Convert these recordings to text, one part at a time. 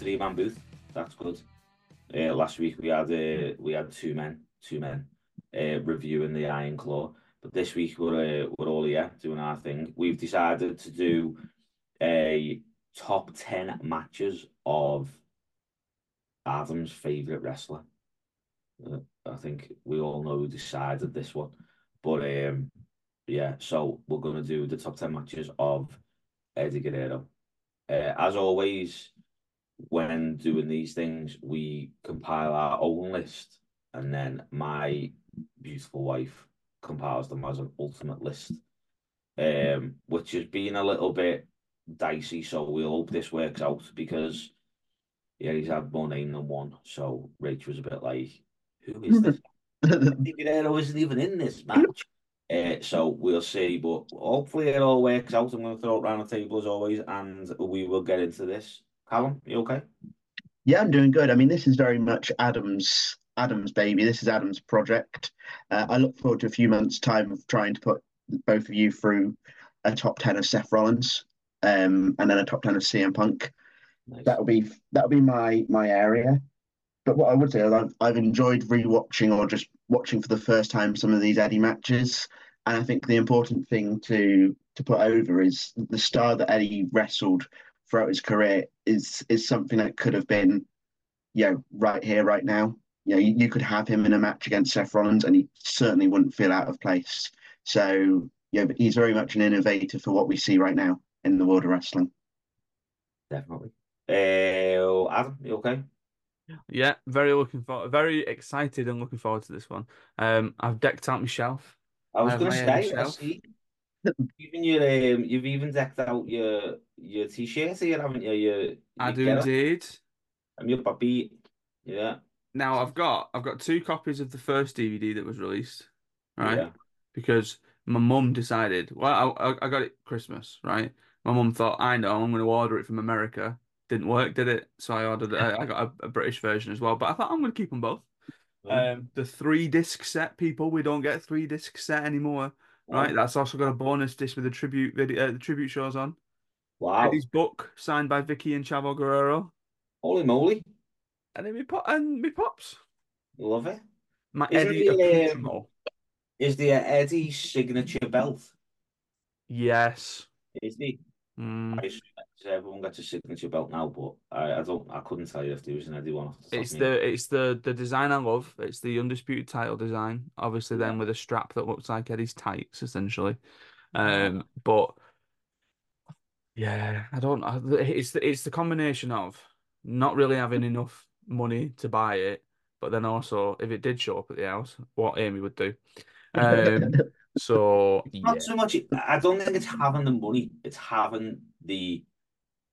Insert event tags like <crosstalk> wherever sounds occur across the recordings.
a three-man booth. That's good. Uh, last week we had uh, we had two men, two men uh, reviewing the Iron Claw, but this week we're uh, we're all here doing our thing. We've decided to do a top ten matches of Adam's favorite wrestler. Uh, I think we all know who decided this one, but um, yeah. So we're gonna do the top ten matches of Eddie Guerrero. Uh, as always, when doing these things, we compile our own list, and then my beautiful wife compiles them as an ultimate list, um, which has been a little bit dicey. So we'll hope this works out because yeah, he's had more name than one. So Rach was a bit like, "Who is this?" <laughs> Guerrero isn't even in this match. Uh, so we'll see, but hopefully it all works out. I'm going to throw it around the table as always, and we will get into this. Callum, you okay? Yeah, I'm doing good. I mean, this is very much Adam's Adam's baby. This is Adam's project. Uh, I look forward to a few months' time of trying to put both of you through a top ten of Seth Rollins, um, and then a top ten of CM Punk. Nice. That'll be that'll be my my area. But what I would say is I've, I've enjoyed rewatching or just watching for the first time some of these Eddie matches, and I think the important thing to to put over is the star that Eddie wrestled throughout his career is is something that could have been, you know, right here, right now. You know, you, you could have him in a match against Seth Rollins, and he certainly wouldn't feel out of place. So, yeah, but he's very much an innovator for what we see right now in the world of wrestling. Definitely. Uh, Adam, you okay? Yeah, very looking forward, very excited and looking forward to this one. Um, I've decked out my shelf. I was going to say, I see. <laughs> Even your um, you've even decked out your your t-shirt here, haven't you? Your, your I do indeed. I'm your puppy. Yeah. Now I've got I've got two copies of the first DVD that was released, right? Yeah. Because my mum decided. Well, I, I got it Christmas, right? My mum thought I know I'm going to order it from America. Didn't work, did it? So I ordered. I, I got a, a British version as well. But I thought I'm going to keep them both. Um, the three disc set, people. We don't get three disc set anymore, right? That's also got a bonus disc with the tribute video, uh, the tribute shows on. Wow. Eddie's book signed by Vicky and Chavo Guerrero, Holy moly. and then me pop and me pops. Love it. My Isn't Eddie the, um. Is the Eddie signature belt? Yes. Is the Mm. I everyone gets a signature belt now, but I, I don't I couldn't tell you if there was an Eddie one off the It's of my head. the it's the the design I love. It's the undisputed title design. Obviously, then with a strap that looks like Eddie's tights, essentially. Um, but yeah, I don't. I- It's the it's the combination of not really having enough money to buy it, but then also if it did show up at the house, what Amy would do. Um, <laughs> so yeah, Not so much. I don't think it's having the money. It's having the,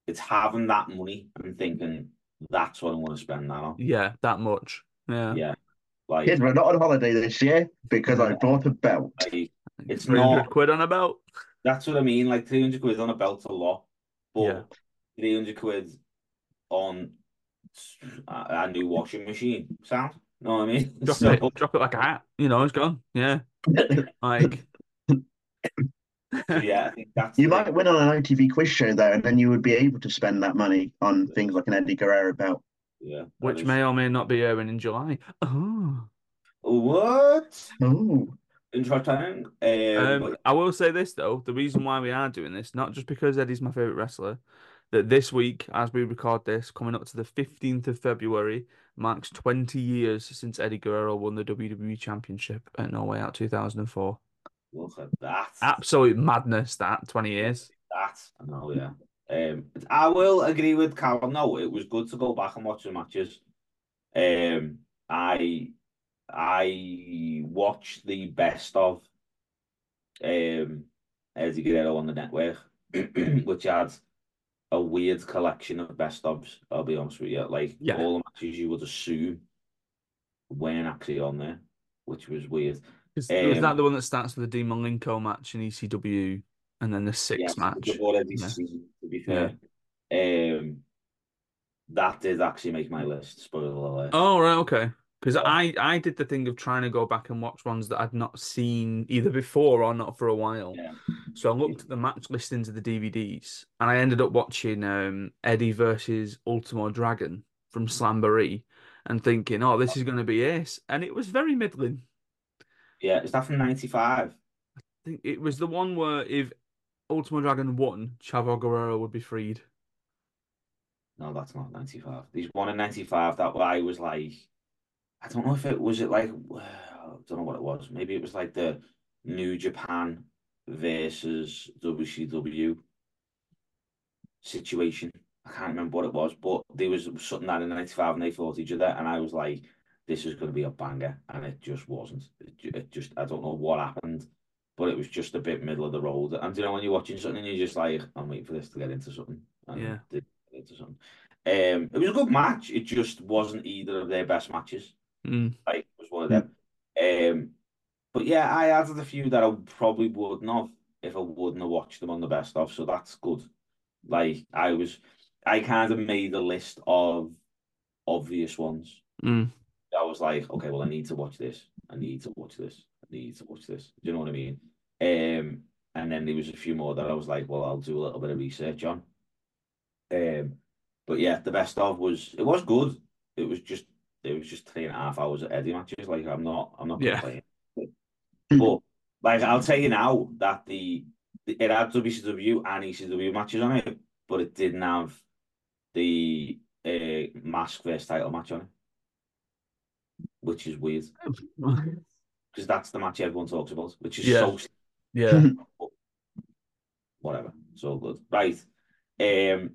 it's having that money and thinking that's what I'm going to spend that on. yeah, that much. Yeah, Yeah, like, Kids, we're not on holiday this year because I bought a belt. like, it's three hundred not. quid on a belt. That's what I mean. Like three hundred quid on a belt a lot, but Yeah. three hundred quid on a, a new washing machine. Sound? You Know what I mean? <laughs> Drop So, it, drop it like a hat. You know, it's gone. Yeah, <laughs> like. So yeah, that's You the- might win on an ITV quiz show there, and then you would be able to spend that money on things like an Eddie Guerrero belt. Yeah. which is- may or may not be airing in July. Oh. What? Oh, Interesting. Um, Um, but I will say this though: the reason why we are doing this, not just because Eddie's my favorite wrestler, that this week, as we record this, coming up to the fifteenth of February, marks twenty years since Eddie Guerrero won the WWE Championship at No Way Out two thousand and four. Look at that. Absolute madness! That twenty years. That I know, yeah. Um, I will agree with Callum. No, it was good to go back and watch the matches. Um, I I watched the best of um Eddie Guerrero on the network, <clears throat> which had a weird collection of best ofs. I'll be honest with you, like Yeah. all the matches you would assume weren't actually on there, which was weird. Is, was Um, that the one that starts with the Dean Malenko match in ECW, and then the Syxx Yes, match? Already Yeah. seen, to be fair. Um, that did actually make my list. Spoiler alert. Oh right, okay. Because Yeah. I I did the thing of trying to go back and watch ones that I'd not seen either before or not for a while. Yeah. So I looked at the match listings of the DVDs, and I ended up watching um, Eddie versus Ultimo Dragon from Slamboree, and thinking, "Oh, this is going to be ace," and it was very middling. Yeah, is that from '95? I think it was the one where if Ultimo Dragon won, Chavo Guerrero would be freed. No, that's not '95. These one in '95 that I was like, I don't know if it was it like, <sighs> I don't know what it was. Maybe it was like the New Japan versus WCW situation. I can't remember what it was, but there was something that in '95 and they fought each other, and I was like, this is going to be a banger, and it just wasn't. It, it just, I don't know what happened, but it was just a bit middle of the road. And you know when you're watching something, and you're just like, I'm waiting for this to get into something. And Yeah. it into something. Um, it was a good match. It just wasn't either of their best matches. Mm. Like it was one of them. Um, but yeah, I added a few that I probably wouldn't have if I wouldn't have watched them on the best of. So that's good. Like I was, I kind of made a list of obvious ones. Mm. Was like, okay, well, I need to watch this. I need to watch this. I need to watch this. Do you know what I mean? Um, and then there was a few more that I was like, well, I'll do a little bit of research on. Um, but yeah, the best of was it was good. It was just it was just three and a half hours of Eddie matches. Like I'm not I'm not Yeah. complaining. But like I'll tell you now that the, the it had WCW and ECW matches on it, but it didn't have the uh, mask versus title match on it, which is weird <laughs> because that's the match everyone talks about, which is Yeah. so yeah. <laughs> whatever. So good. Right. Um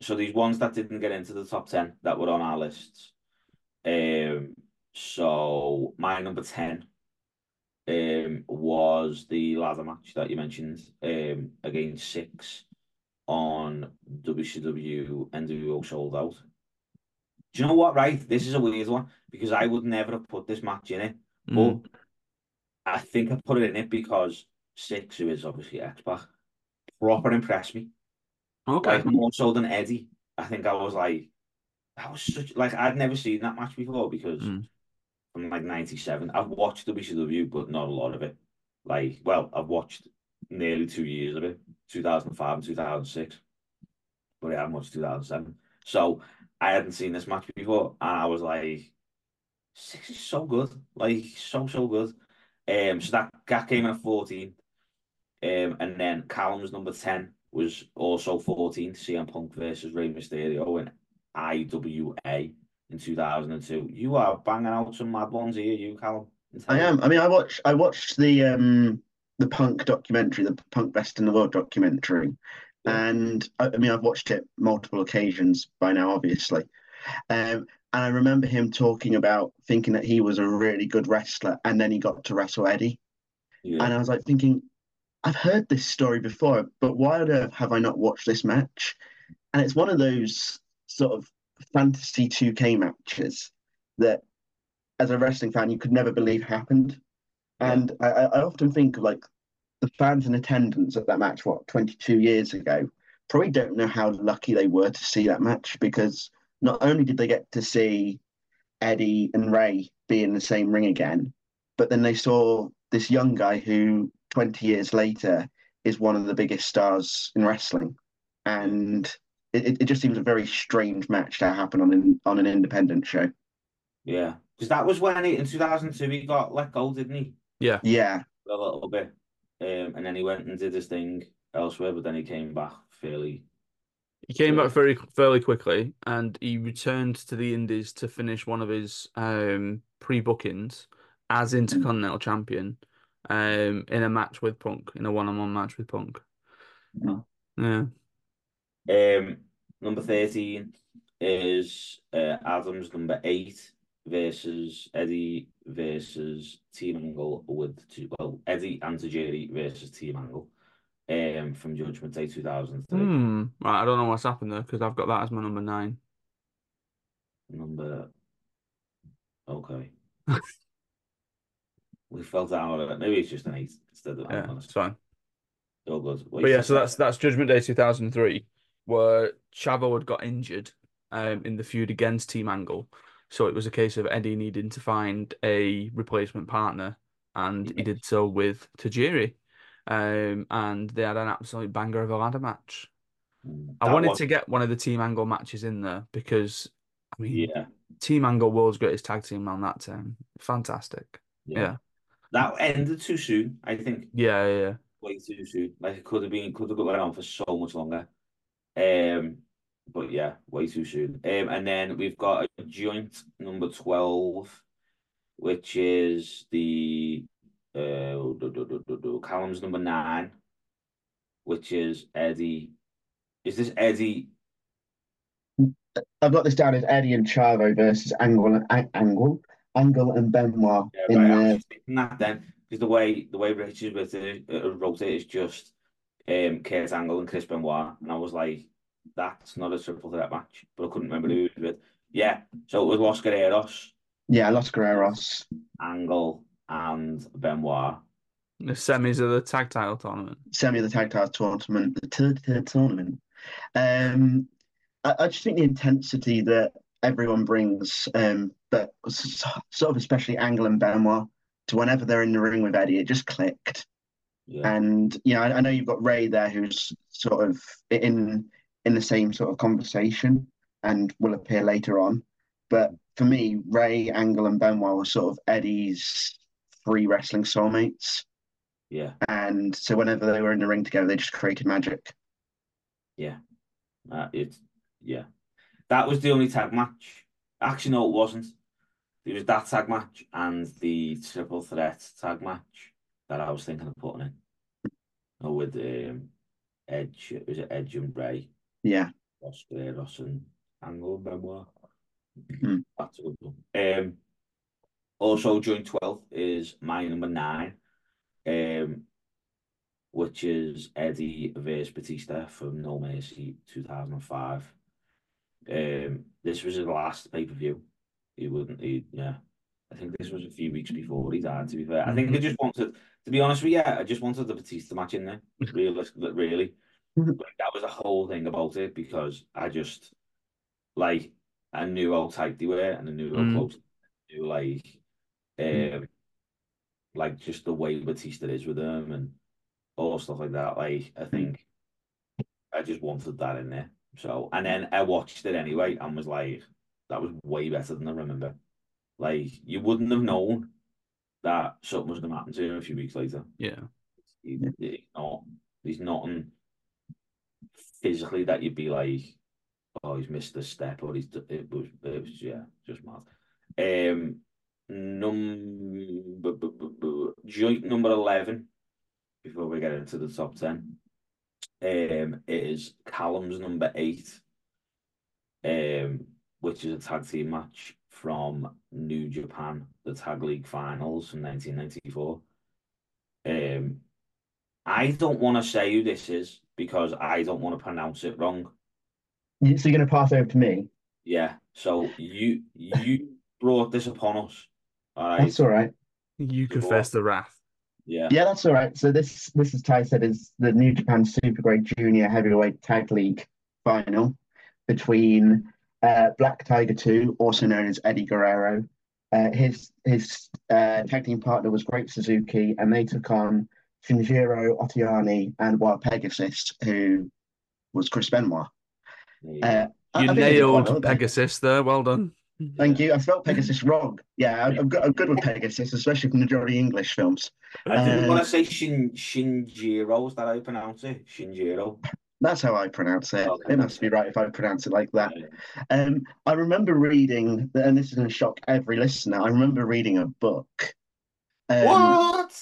so these ones that didn't get into the top ten that were on our lists. Um so my number 10 um was the ladder match that you mentioned um against Syxx on WCW NWO Souled Out. Do you know what, right? This is a weird one because I would never have put this match in it. But Mm. I think I put it in it because Syxx, who is obviously X-Pac, proper impressed me. Okay. Like more so than Eddie. I think I was like, I was such like I'd never seen that match before because Mm. from like '97, I've watched WCW, but not a lot of it. Like, well, I've watched nearly two years of it, 2005 and 2006, but I haven't watched 2007. So I hadn't seen this match before, and I was like, Syxx is so good, like so so good. Um, so that that came in at 14. Um, and then Callum's number 10 was also 14, CM Punk versus Rey Mysterio in IWA in 2002. You are banging out some mad ones here, you, Callum. I am. I mean, I watched I watched the um the punk documentary, the punk best in the world documentary. And I, I mean I've watched it multiple occasions by now, obviously. Um, and I remember him talking about thinking that he was a really good wrestler, and then he got to wrestle Eddie, Yeah, and I was like thinking, I've heard this story before, but why on earth have I not watched this match? And it's one of those sort of fantasy 2K matches that, as a wrestling fan, you could never believe happened. And I, I I often think of like the fans in attendance at that match, what, 22 years ago, probably don't know how lucky they were to see that match because not only did they get to see Eddie and Rey be in the same ring again, but then they saw this young guy who 20 years later is one of the biggest stars in wrestling. And it, it- it just seems a very strange match to happen on an on an independent show. yeah. Because that was when he, in 2002 he got let go, didn't he? Yeah. Yeah. a little bit. Um, and then he went and did his thing elsewhere, but then he came back fairly. He came back very fairly quickly, and he returned to the Indies to finish one of his um, pre-bookings as Intercontinental Champion um, in a match with Punk, in a one-on-one match with Punk. Yeah. Um, number 13 is uh, Adams number 8 versus Eddie versus Team Angle with two, well, Eddie and Tajiri versus Team Angle um, from Judgment Day 2003. Hmm. Right, I don't know what's happened there because I've got that as my number nine. Number, okay. <laughs> we fell down on it. Maybe it's just an 8 instead of Yeah, it's fine. So good. But yeah, so that's that's Judgment Day 2003, where Chavo had got injured um, in the feud against Team Angle. So it was a case of Eddie needing to find a replacement partner, and he did so with Tajiri. Um, and they had an absolute banger of a ladder match. Mm, I wanted was- to get one of the Team Angle matches in there because, I mean, Yeah, Team Angle world's greatest tag team on that term. Fantastic. yeah. Yeah. That ended too soon. I think Yeah, yeah, yeah. way too soon. Like it could have been, could have gone on for so much longer. Um, but yeah, way too soon. Um, and then we've got a joint number twelve, which is the uh do, do, do, Callum's number nine, which is Eddie. Is this Eddie? I've got this down as Eddie and Chavo versus Angle and An- Angle, Angle and Benoit Yeah, in right, the that then, because the way the way Richard with it uh, wrote it is just um Kurt Angle and Chris Benoit, and I was like, that's not a triple threat match, but I couldn't remember who it was with. Yeah, so it was Los Guerreros, yeah Los Guerreros. Angle, and Benoit. The semis of the tag title tournament. semi of the tag title tournament, the third third tournament. Um, I, I just think the intensity that everyone brings, um, but s- sort of especially Angle and Benoit, to whenever they're in the ring with Eddie, it just clicked. Yeah, And you know, I, I know you've got Rey there, who's sort of in in the same sort of conversation, and will appear later on. But for me, Rey, Angle, and Benoit were sort of Eddie's three wrestling soulmates. yeah, And so whenever they were in the ring together, they just created magic. yeah. Uh, it's yeah. That was the only tag match. Actually, no, it wasn't. It was that tag match and the triple threat tag match that I was thinking of putting in. Oh, with um, Edge, was it Edge and Rey? Yeah. Ross and Angle Benoit. Hmm. That's a good one. Um, also, joint 12th is my number nine, um, which is Eddie versus Batista from No Mercy 2005. Um, this was his last pay per view. He wouldn't, he, yeah. I think this was a few weeks before he died, to be fair. I think I just wanted, to be honest with you, yeah, I just wanted the Batista match in there, realistically, really. Mhm. Like, that was the whole thing about it because I just, like, I knew how tight they were and I knew how Mm. close they were, like, um, like just the way Batista is with them and all stuff like that. Like, I think I just wanted that in there. So, and then I watched it anyway and was like, that was way better than I remember. Like, you wouldn't have known that something was going to happen to him a few weeks later. Yeah. He, he's not, he's nothing physically that you'd be like, oh, he's missed a step or he's, it was, it was, yeah, just mad. Um, number, joint number 11, before we get into the top 10, um, is Callum's number eight, um, which is a tag team match from New Japan, the Tag League Finals from 1994. Um, I don't want to say who this is because I don't want to pronounce it wrong. So you're going to pass over to me? Yeah, so you you brought this upon us, all right? That's all right. You confess the wrath. Yeah, Yeah, that's all right. So this, this is Ty said, is the New Japan Super Grade Junior Heavyweight Tag League final between uh, Black Tiger 2, also known as Eddie Guerrero. Uh, his his uh, tag team partner was Great Sasuke, and they took on Shinjiro Otani and Wild Pegasus, who was Chris Benoit. yeah. Uh, You I think they did quite nailed well. Pegasus there. Well done. Thank you. I felt Pegasus wrong. Yeah, I'm, I'm good, I'm good with Pegasus, especially from the Johnny English films. I didn't Uh, want to say Shin Shinjiro. Is that how you pronounce it? Shinjiro. That's how I pronounce it. Okay. It must be right if I pronounce it like that. Yeah. Um, I remember reading, and this is going to shock every listener. I remember reading a book, um, What?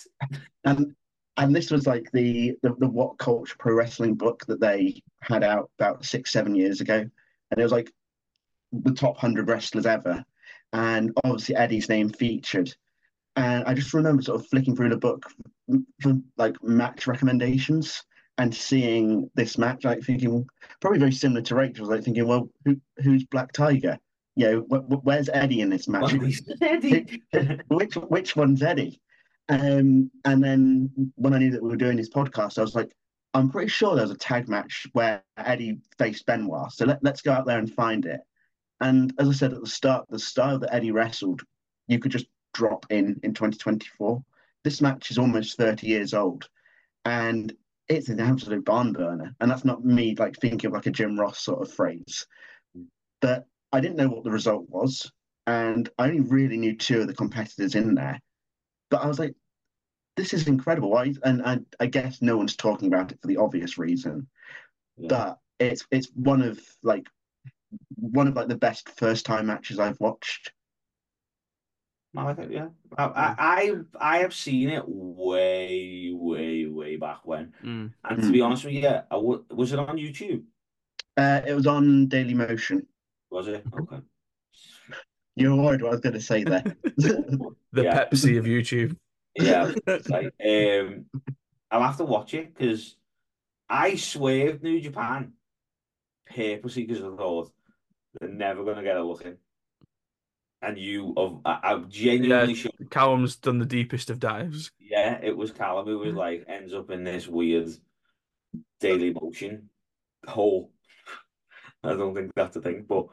and and this was like the, the the What Culture Pro Wrestling book that they had out about six seven years ago, and it was like the top hundred wrestlers ever, and obviously Eddie's name featured, and I just remember sort of flicking through the book for like match recommendations and seeing this match, like thinking probably very similar to Rachel's, like thinking, well, who who's Black Tiger? You know, wh- wh- where's Eddie in this match? Eddie. <laughs> which which one's Eddie? Um, and then when I knew that we were doing this podcast, I was like, I'm pretty sure there was a tag match where Eddie faced Benoit. So let, let's go out there and find it. And as I said at the start, the style that Eddie wrestled, you could just drop in in 2024. This match is almost 30 years old. and it's an absolute barn burner. And that's not me like thinking of like a Jim Ross sort of phrase. But I didn't know what the result was, and I only really knew two of the competitors in there. But I was like, this is incredible. I, and I, I guess no one's talking about it for the obvious reason. Yeah. But it's it's one of like one of like the best first time matches I've watched. No, I think yeah. I, I I I have seen it way, way, way back when. Mm. And to be honest with you, yeah, I w was it on YouTube? Uh, it was on Daily Motion. Was it? Okay. You're worried what I was going to say there. <laughs> The Yeah. Pepsi of YouTube. Yeah, I was gonna say, um, I'll have to watch it because I swerved New Japan purposely because I thought they're never gonna get a look in. And you, of I, I genuinely should. Callum's done the deepest of dives. Yeah, it was Callum who was like ends up in this weird Daily Motion hole. I don't think that's a thing, but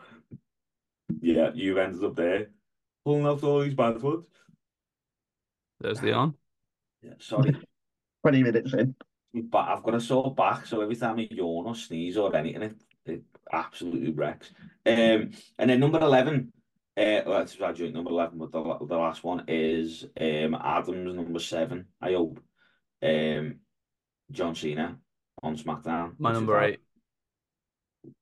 yeah, you've ended up there pulling out all these bad ones. There's the on. Yeah, sorry. 20 minutes in. But I've got a sore back, so every time I yawn or sneeze or anything, it, it absolutely wrecks. Um, and then number 11, uh, well, it's our joint number 11, but the, the last one is um, Adams, number seven, I hope. Um, John Cena on SmackDown. My number eight.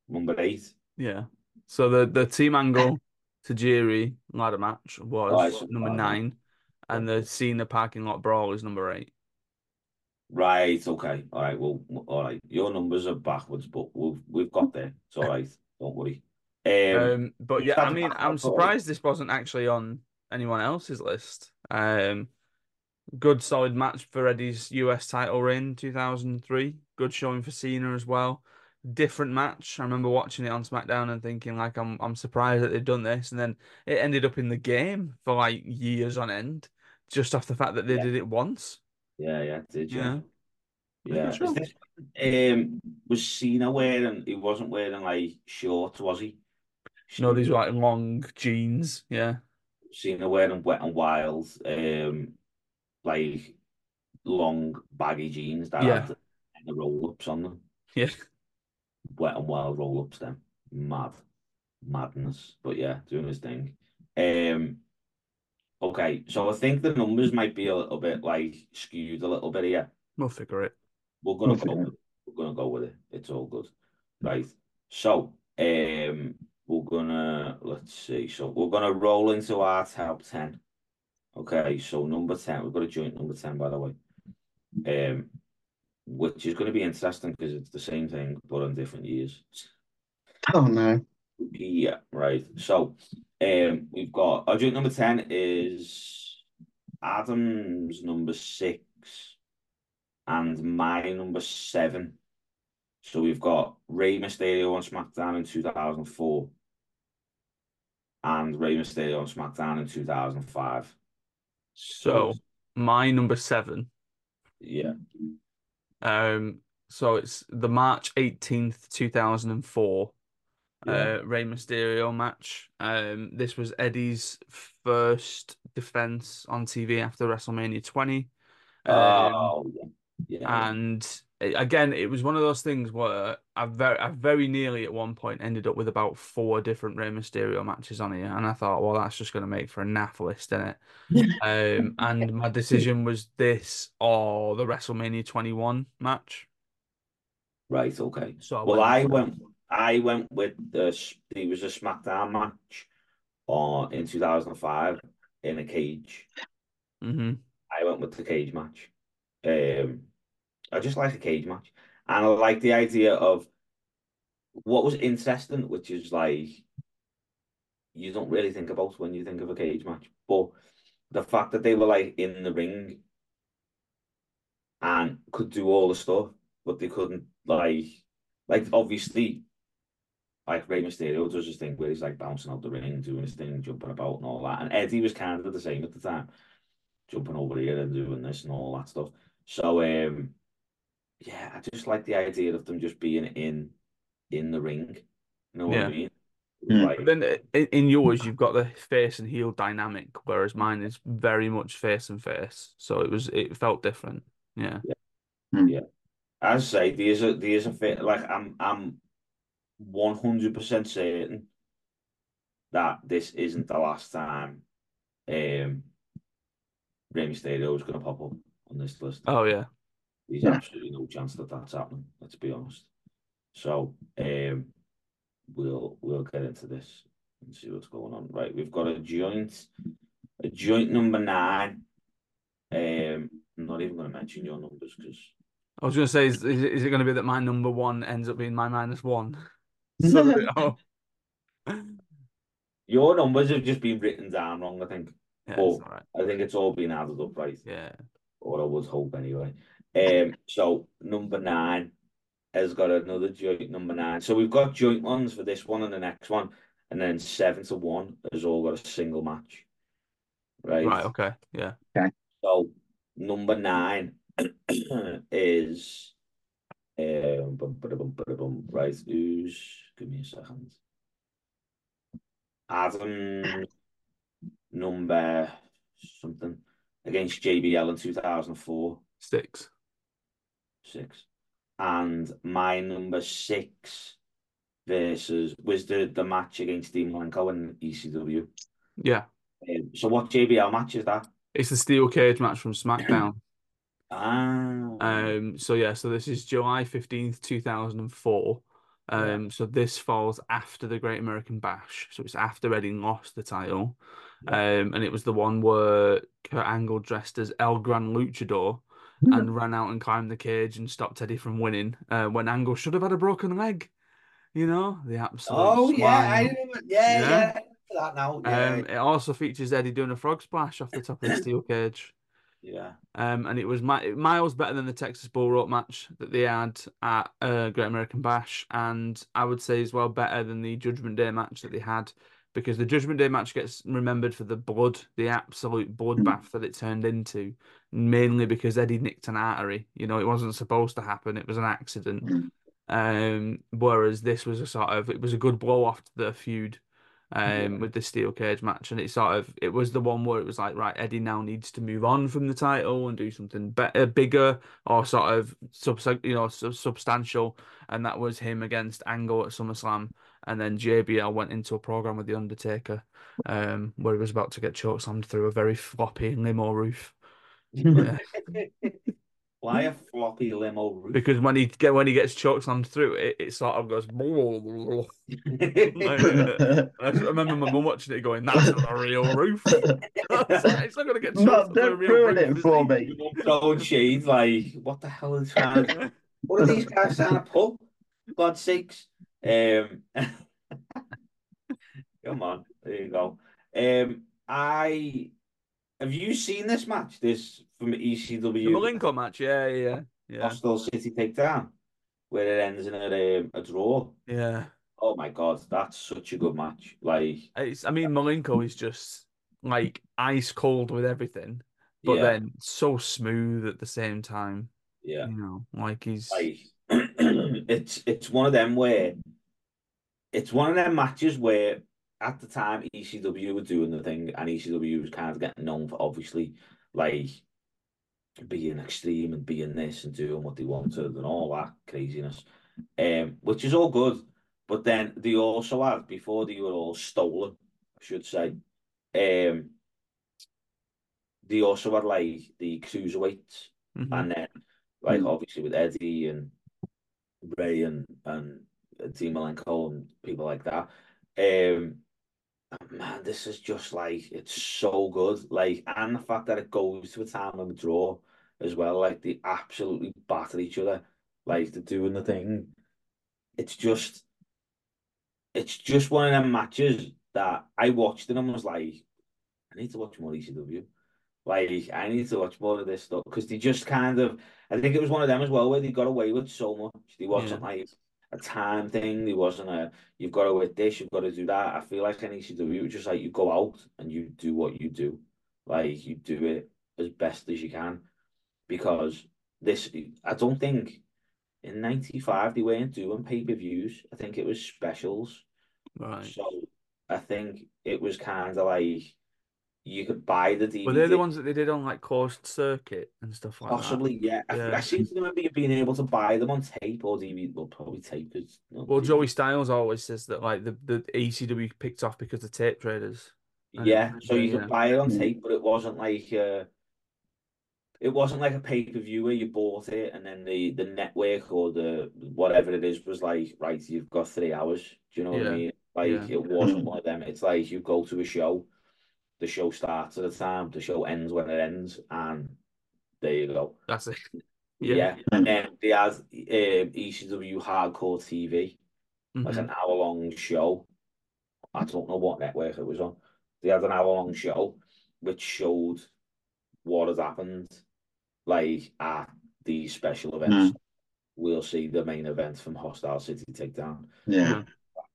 Number eight. Yeah. So the the team angle to Tajiri ladder match was Oh, number ladder. nine, and the Cena parking lot brawl is number eight. Right, okay. All right, well, all right. Your numbers are backwards, but we've we've got there. It's all right. Don't worry. Um, Um, but yeah, I mean, I'm surprised this wasn't actually on anyone else's list. Um, good solid match for Eddie's US title reign 2003. Good showing for Cena as well. Different match. I remember watching it on SmackDown and thinking like I'm I'm surprised that they've done this, and then it ended up in the game for like years on end, just off the fact that they Yeah. did it once. Yeah, yeah, did you? Yeah. Yeah. Sure. Is this, um, was Cena wearing? He wasn't wearing like shorts, was he? No, these were like long jeans. Yeah. Cena wearing wet and wild, um, like long baggy jeans that Yeah. had the, roll ups on them. Yeah. Wet and wild roll ups. Then mad, madness. But yeah, doing his thing. Um. Okay, so I think the numbers might be a little bit like skewed a little bit here. We'll figure it. We're gonna we'll go. With it. We're gonna go with it. It's all good. Right. So, um, we're gonna let's see. So we're gonna roll into our top ten. Okay, so number ten, we've got a joint number ten, by the way. Um, which is gonna be interesting because it's the same thing but on different years. Oh no. Yeah, right. So, um, we've got our joint number ten is Adam's number six and my number seven. So we've got Rey Mysterio on SmackDown in 2004 and Rey Mysterio on SmackDown in 2005. So my number seven. Yeah, Um, so it's the March 18th, 2004 yeah, uh Rey Mysterio match. Um, this was Eddie's first defense on TV after WrestleMania 20. Um, oh, yeah, yeah, and again, it was one of those things where I very, I very nearly at one point ended up with about four different Rey Mysterio matches on here, and I thought, well, that's just going to make for a naff list, innit? <laughs> Um, and my decision was this or the WrestleMania 21 match. right, okay. So I Well, went I went, I went with the, there was a SmackDown match or in 2005 in a cage. Mhm. I went with the cage match. Um, I just like a cage match, and I like the idea of what was interesting, which is like you don't really think about when you think of a cage match, but the fact that they were like in the ring and could do all the stuff, but they couldn't like, like obviously, like Rey Mysterio does his thing where he's like bouncing out the ring, doing his thing, jumping about and all that, and Eddie was kind of the same at the time jumping over here and doing this and all that stuff. So um yeah, I just like the idea of them just being in in the ring. You know what Yeah. I mean? Mm. Like, But then in, in yours, you've got the face and heel dynamic, whereas mine is very much face and face. So it was it felt different. Yeah. Yeah. As I say, there's a there's a fit like I'm I'm one hundred percent certain that this isn't the last time um Rey Mysterio is going to pop up on this list. Oh yeah. There's Yeah. absolutely no chance that that's happening. Let's be honest. So um, we'll we'll get into this and see what's going on. Right, we've got a joint, a joint number nine. Um, I'm not even going to mention your numbers because I was gonna say, is, is it gonna be that my number one ends up being my minus one? So that- oh. your numbers have just been written down wrong. I think. Yeah, Oh. it's all right. I think it's all been added up right. Yeah. or I would hope anyway. Um, so number nine has got another joint number nine. So we've got joint ones for this one and the next one, and then seven to one has all got a single match. Right. Right. Okay. Yeah. Okay. So number nine <coughs> is um bum, bada, bum, bada, bum. right. Who's give me a second. Adam number something against JBL in 2004. Six. Six. And my number six versus was the, the match against Dean Malenko and ECW. Yeah. Um, so what JBL match is that? It's the steel cage match from SmackDown. <clears throat> Ah, Um, so yeah, so this is July 15th, 2004. Um, so this falls after the Great American Bash. So it's after Eddie lost the title. Um, and it was the one where Kurt Angle dressed as El Gran Luchador and ran out and climbed the cage and stopped Eddie from winning. Uh, when Angle should have had a broken leg. You know, the absolute oh yeah, I swine. remember. Yeah, Yeah. yeah, that now. Yeah, Um, it also features Eddie doing a frog splash off the top of the steel cage. Yeah. Um, and it was mi- miles better than the Texas Bull Rope match that they had at uh, Great American Bash, and I would say as well better than the Judgment Day match that they had, because the Judgment Day match gets remembered for the blood, the absolute bloodbath that it turned into, mainly because Eddie nicked an artery. You know, it wasn't supposed to happen; it was an accident. Mm. Um, whereas this was a sort of it was a good blow off to the feud um Yeah. with the steel cage match and it sort of it was the one where it was like right Eddie now needs to move on from the title and do something better bigger or sort of sub you know sub- substantial and that was him against Angle at SummerSlam and then JBL went into a program with the Undertaker um where he was about to get chokeslammed through a very floppy limo roof <laughs> Yeah. <laughs> Why a floppy limo roof? because when he get when he gets chokeslammed through it it sort of goes <laughs> <laughs> I remember my mum watching it going, "That's not a real roof. <laughs> it's not going to get Mum, shot. don't ruin it for me. Throwing shade like, what the hell is trying to What are these guys trying to pull? God sakes. Um, come on, there you go. Um, I have you seen this match? This from The ECW Malenko match, yeah, yeah, yeah, Hostile City Takedown, where it ends in a, um, a draw. yeah. Oh my god, that's such a good match. Like, It's, I mean, Malenko is just like ice cold with everything, but yeah, then so smooth at the same time. yeah. You know, like he's like <clears throat> it's it's one of them where it's one of them matches where at the time ECW were doing the thing and ECW was kind of getting known for obviously like being extreme and being this and doing what they wanted and all that craziness. Um, which is all good. But then they also had before they were all stolen, I should say. Um they also had like the cruiserweights Mhm. and then like Mm. obviously with Eddie and Rey and and Dean Malenko and people like that. Um, man, this is just like it's so good. Like, and the fact that it goes to a time of a draw as well. Like they absolutely batter each other. Like they're doing the thing. It's just, it's just one of them matches that I watched and I was like, I need to watch more ECW. Like, I need to watch more of this stuff because they just kind of, I think it was one of them as well where they got away with so much. They wasn't like a time thing. There wasn't a, you've got to with this, you've got to do that. I feel like in ECW, it was just like you go out and you do what you do. Like, you do it as best as you can because this, I don't think in 95 they weren't doing pay-per-views. I think it was specials. right. So I think it was kind of like you could buy the DVD. Were they the ones that they did on like Coast Circuit and stuff like that? Possibly, yeah. I, Yeah. I seem to remember you being able to buy them on tape or DVD. Well, probably tape. 'cause, no, Well, DVD. Joey Styles always says that like the, the ECW picked off because of tape traders. I Yeah, so you yeah. could buy it on Mm. tape, but it wasn't like uh, it wasn't like a pay per view where you bought it and then the the network or the whatever it is was like, right, you've got three hours. Do you know what Yeah, I mean? Like yeah. it wasn't one of them. It's like you go to a show, the show starts at a time, the show ends when it ends, and there you go. That's it. <laughs> Yeah, Yeah. and then they had um, ECW Hardcore TV. like Mhm. an hour long show. I don't know what network it was on. They had an hour long show which showed what has happened, like at these special events. We'll see the main event from Hostile City Takedown Yeah.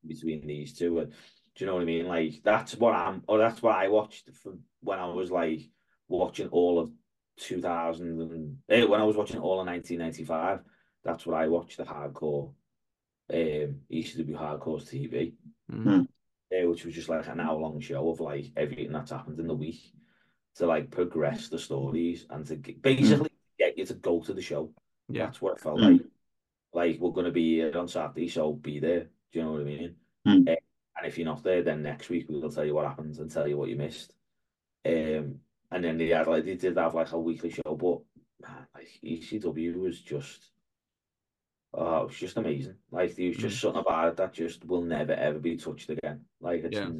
between these two. And do you know what I mean? Like that's what I'm, or that's what I watched from when I was like watching all of 2000 and eh, when I was watching all of 1995. That's what I watched the hardcore, um, ECW Hardcore TV, Mm. eh, which was just like an hour long show of like everything that's happened in the week to like progress the stories and to get, basically get you to go to the show. Yeah. That's what it felt Mm. like. Like we're gonna be here on Saturday, so be there. Do you know what I mean? Mm. Eh, and if you're not there, then next week we'll tell you what happens and tell you what you missed. Um, and then they had like they did have like a weekly show, but man, like ECW was just, oh, it was just amazing. Like there was just something about it that just will never ever be touched again. Like it's, Yeah.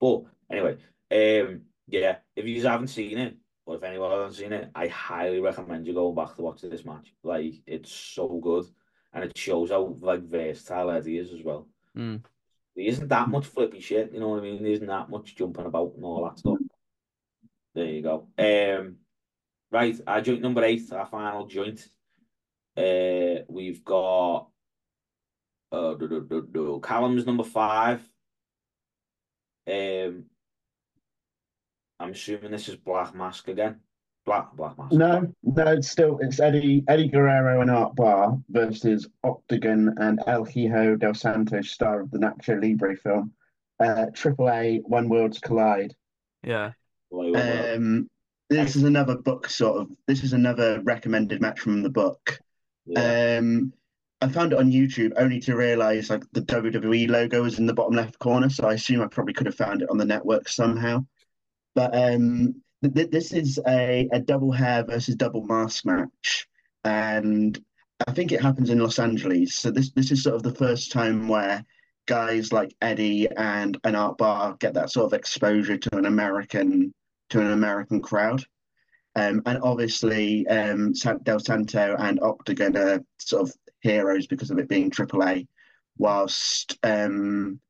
but anyway, um, yeah, if you haven't seen it, or if anyone hasn't seen it, I highly recommend you going back to watch this match. Like it's so good, and it shows how like versatile Eddie is as well. Mm. There isn't that much flippy shit, you know what I mean? There isn't that much jumping about and all that stuff. There you go. Um, right, our joint number eight, our final joint. Uh, we've got uh, do, do, do, do. Callum's number five. Um, I'm assuming this is Black Mask again. Black Black Mask. No, no, it's still it's Eddie Eddie Guerrero and Art Barr versus Octagon and El Hijo del Santos, star of the Nacho Libre film. Uh, Triple A, When Worlds Collide. Yeah. Well, well, Um, this is another book sort of. This is another recommended match from the book. yeah. Um, I found it on YouTube only to realize like the WWE logo is in the bottom left corner, so I assume I probably could have found it on the network somehow. But um, th- th- this is a, a double hair versus double mask match, and I think it happens in Los Angeles. So this this is sort of the first time where guys like Eddie and an Art Barr get that sort of exposure to an American to an American crowd. Um, and obviously, um, Del Santo and Octagon are sort of heroes because of it being AAA, whilst um,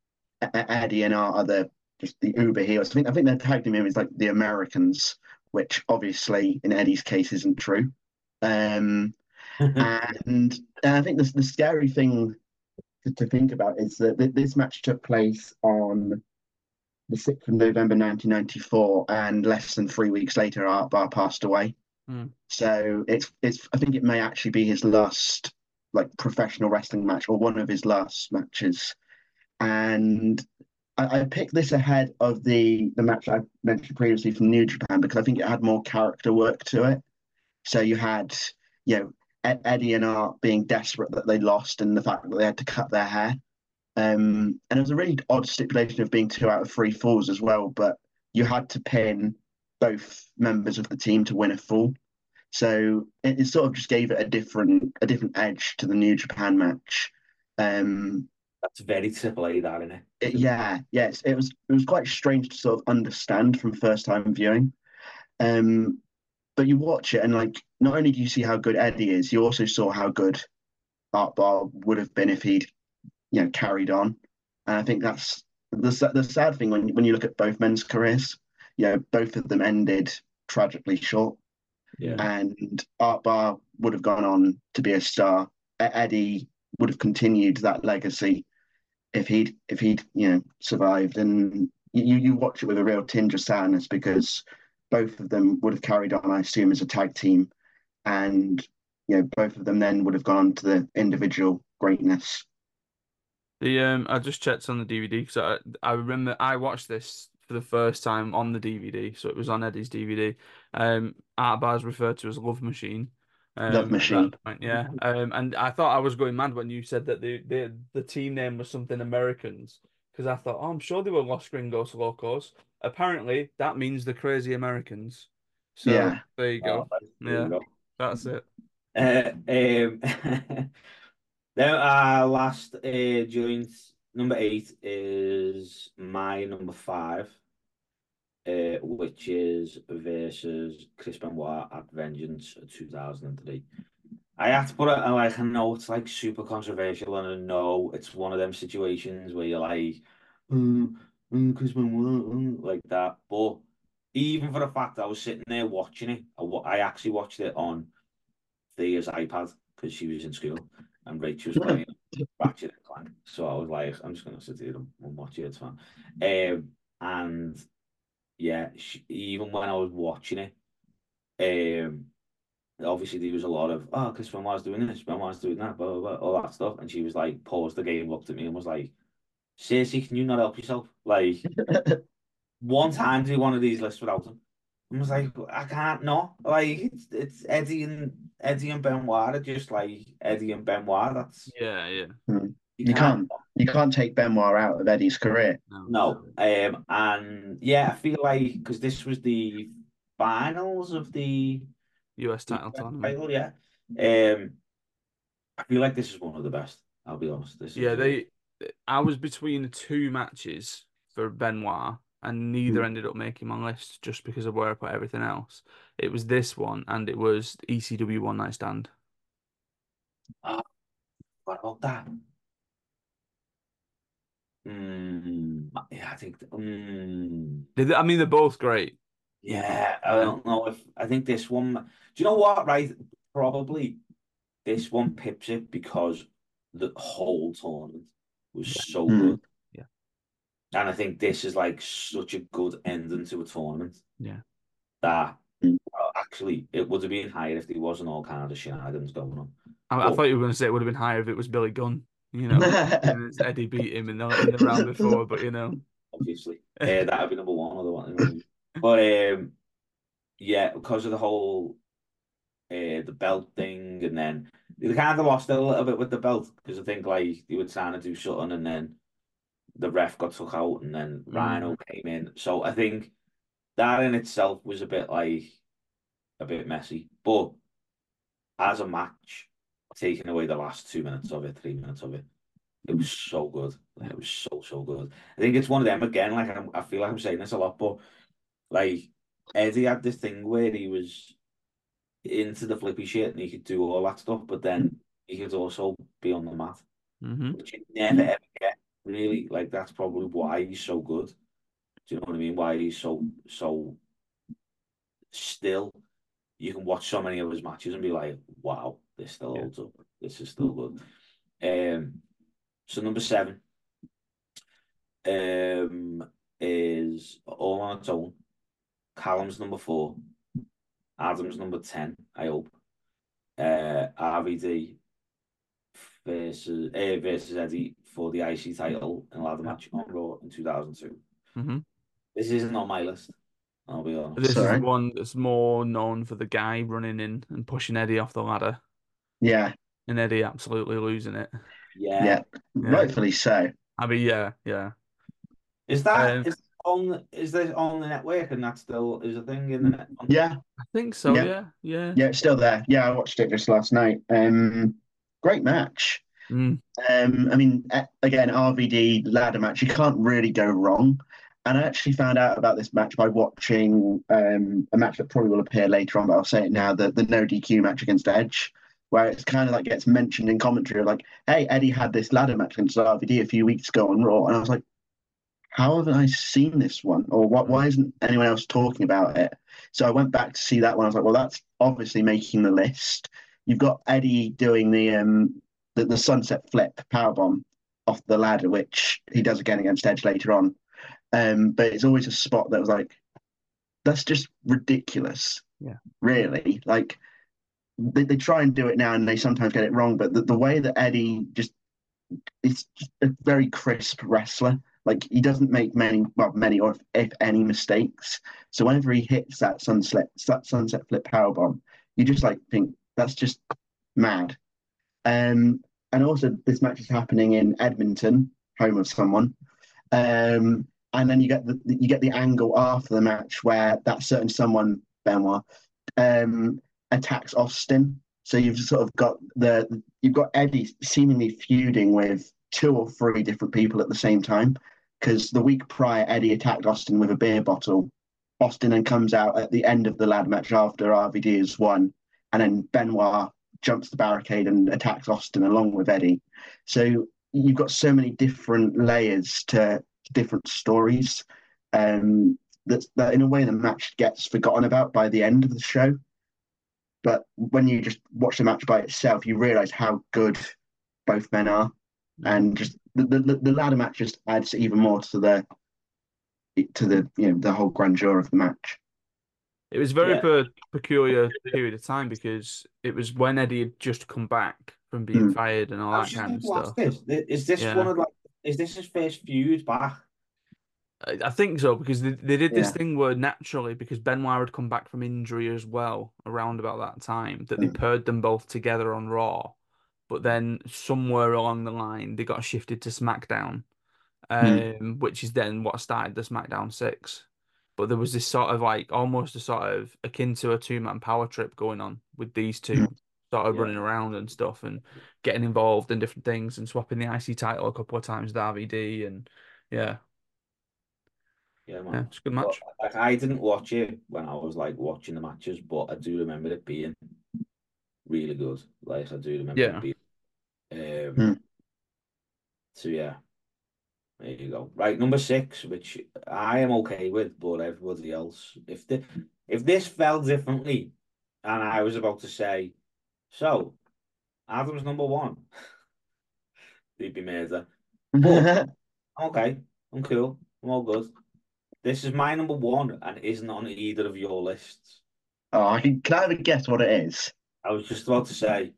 Eddie and Art are the just the Uber heroes. I think I think their tag name is like the Americans, which obviously in Eddie's case isn't true. Um, <laughs> and, and I think the the scary thing to, to think about is that th- this match took place on the 6th of November 1994, and less than three weeks later, Art Barr passed away. Hmm. So it's it's I think it may actually be his last like professional wrestling match or one of his last matches. And I, I picked this ahead of the the match I mentioned previously from New Japan because I think it had more character work to it. So you had, you know, Ed- Eddie and Art being desperate that they lost and the fact that they had to cut their hair. Um, and it was a really odd stipulation of being two out of three falls as well, but you had to pin both members of the team to win a fall. So it, it sort of just gave it a different a different edge to the New Japan match. Um, That's very triple A, that, isn't it? it- yeah, yes, it was it was quite strange to sort of understand from first time viewing. Um, but you watch it and like not only do you see how good Eddie is, you also saw how good Art Barr would have been if he'd you know carried on. And I think that's the the sad thing when when you look at both men's careers. You know, both of them ended tragically short Yeah. and Art Barr would have gone on to be a star. Eddie would have continued that legacy if he'd if he'd you know survived. And you you watch it with a real tinge of sadness because both of them would have carried on, I assume, as a tag team, and you know both of them then would have gone on to the individual greatness. The um, I just checked on the DVD because I I remember I watched this for the first time on the DVD, so it was on Eddie's DVD. Um, Art Barr's referred to as Love Machine. Um, Love that Machine. point, yeah. Um, and I thought I was going mad when you said that the the, the team name was something Americans because I thought, oh, I'm sure they were Los Gringos Locos. Apparently, that means the Crazy Americans. So Yeah. there you go. Oh, there Yeah. go. That's it. Uh, um, <laughs> now our last uh, joint, number eight, is my number five, uh, which is versus Chris Benoit at Vengeance 2003. I had to put it, I like, I know it's like super controversial, and I know it's one of them situations where you're like, mm, mm, Chris Benoit, mm, like that. But even for the fact I was sitting there watching it, I, I actually watched it on Thea's iPad because she was in school and Rachel was playing Ratchet and Clank. So I was like, I'm just gonna sit here and, and watch it. It's fine. Um, and yeah, she, even when I was watching it, um, obviously there was a lot of oh, Chris Benoit's doing this, Benoit's doing that, blah blah blah, all that stuff, and she was like, paused the game, looked at me, and was like, seriously, can you not help yourself? Like <laughs> one time do one of these lists without him. I was like, I can't not. Like it's it's Eddie and Eddie and Benoit are just like Eddie and Benoit. That's Yeah, yeah. You can't you can't take Benoit out of Eddie's career. No. Um and yeah, I feel like because this was the finals of the US title tournament. title, yeah. Um I feel like this is one of the best, I'll be honest. This is Yeah, they. I was between two matches for Benoit, and neither Hmm. ended up making my list just because of where I put everything else. It was this one, and it was ECW One Night Stand. what about that? Yeah, I think mm, They- I mean, they're both great. Yeah, I don't know if I think this one. Do you know what? Right, probably this one pips it because the whole tournament was so Hmm. good. Yeah. and I think this is like such a good ending to a tournament. Yeah. that Hmm. well, actually it would have been higher if there wasn't all kind of shenanigans going on. I, I Oh. thought you were going to say it would have been higher if it was Billy Gunn. You know, <laughs> Eddie beat him in the, in the round before, but you know, Obviously, uh, that would be number one. Other one, but um, yeah, because of the whole uh, the belt thing, and then they kind of lost it a little bit with the belt because I think like they were trying to do something, and then the ref got took out, and then Rhino came in. So I think that in itself was a bit like a bit messy, but as a match, taking away the last two minutes of it, three minutes of it, it was so good. It was so so good. I think it's one of them again. Like I'm, I feel like I'm saying this a lot, but like Eddie had this thing where he was into the flippy shit and he could do all that stuff, but then he could also be on the mat, hmm which you never ever get. Really, like that's probably why he's so good. Do you know what I mean? Why he's so so still. You can watch so many of his matches and be like, "Wow, this still Yeah. holds up. This is still good." Um, so number seven, um, is all on its own. Callum's number four. Adam's number ten. I hope. Uh, RVD versus uh, versus Eddie for the IC title in a ladder match on Raw in two thousand two. hmm This isn't on my list. I'll be honest. This is Sorry. the one that's more known for the guy running in and pushing Eddie off the ladder, Yeah, and Eddie absolutely losing it. Yeah. yeah, rightfully so. I mean, yeah, yeah. Is that Um, is on is this on the network and that still is a thing in the net? Yeah, I think so. Yeah. Yeah, yeah. yeah, it's still there. Yeah, I watched it just last night. Um, great match. Mm, Um, I mean, again, RVD ladder match, you can't really go wrong. And I actually found out about this match by watching um, a match that probably will appear later on, but I'll say it now the, the no DQ match against Edge, where it's kind of like gets mentioned in commentary of like, hey, Eddie had this ladder match against RVD a few weeks ago on Raw. And I was like, how haven't I seen this one? Or what, why isn't anyone else talking about it? So I went back to see that one. I was like, well, that's obviously making the list. You've got Eddie doing the um the, the sunset flip powerbomb off the ladder, which he does again against Edge later on. Um, but it's always a spot that was like, that's just ridiculous. Yeah. Really. Like they, they try and do it now and they sometimes get it wrong, but the, the way that Eddie just it's just a very crisp wrestler. Like he doesn't make many, well, many or if, if any mistakes. So whenever he hits that sunset that sunset flip power bomb, you just like think that's just mad. Um, and also this match is happening in Edmonton, home of someone. Um, and then you get the you get the angle after the match where that certain someone Benoit um, attacks Austin. So you've sort of got the you've got Eddie seemingly feuding with two or three different people at the same time. Because the week prior, Eddie attacked Austin with a beer bottle. Austin then comes out at the end of the ladder match after RVD has won, and then Benoit jumps the barricade and attacks Austin along with Eddie. So you've got so many different layers to different stories. Um, that, that in a way the match gets forgotten about by the end of the show. But when you just watch the match by itself, you realize how good both men are, and just the, the, the ladder match just adds even more to the to the you know the whole grandeur of the match. It was very Yeah. per- peculiar period of time because it was when Eddie had just come back from being Mm. fired and all that kind of stuff. this? Is this Yeah. one of like? Is this his first feud back? I I think so because they, they did this Yeah. thing where naturally because Benoit had come back from injury as well around about that time that they Mm. paired them both together on Raw, but then somewhere along the line they got shifted to SmackDown, um, Mm. which is then what started the SmackDown Six. But there was this sort of like almost a sort of akin to a two man power trip going on with these two sort of Yeah. running around and stuff and getting involved in different things and swapping the IC title a couple of times with RVD and yeah, Yeah, man. yeah, it's a good But, match. like I didn't watch it when I was like watching the matches, but I do remember it being really good. Like I do remember Yeah. it being. Um, Hmm. So yeah, there you go. Right, number six, which I am okay with, but everybody else, if the if this fell differently, and I was about to say, so Adam's number one, they'd be murder. Okay, I'm cool. I'm all good. This is my number one and isn't on either of your lists. oh, I can kind of guess what it is. I was just about to say,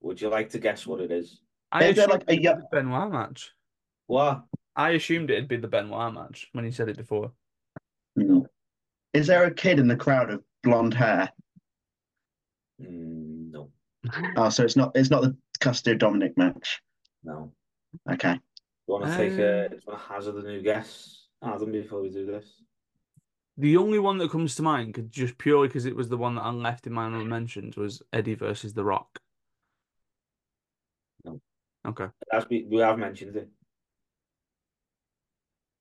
would you like to guess what it is? I Is there assumed like a it'd be yo- the Benoit match. What? I assumed it'd be the Benoit match when he said it before. Mm. Is there a kid in the crowd of blonde hair? Mm, no, Oh, so it's not it's not the Custody Dominic match. no. Okay. Do you want to take a, do you want to hazard a new guess, Adam, before we do this? The only one that comes to mind, 'cause- just purely because it was the one that I left in my honorable mentions, was Eddie versus The Rock. No. Okay. As we, we have mentioned it.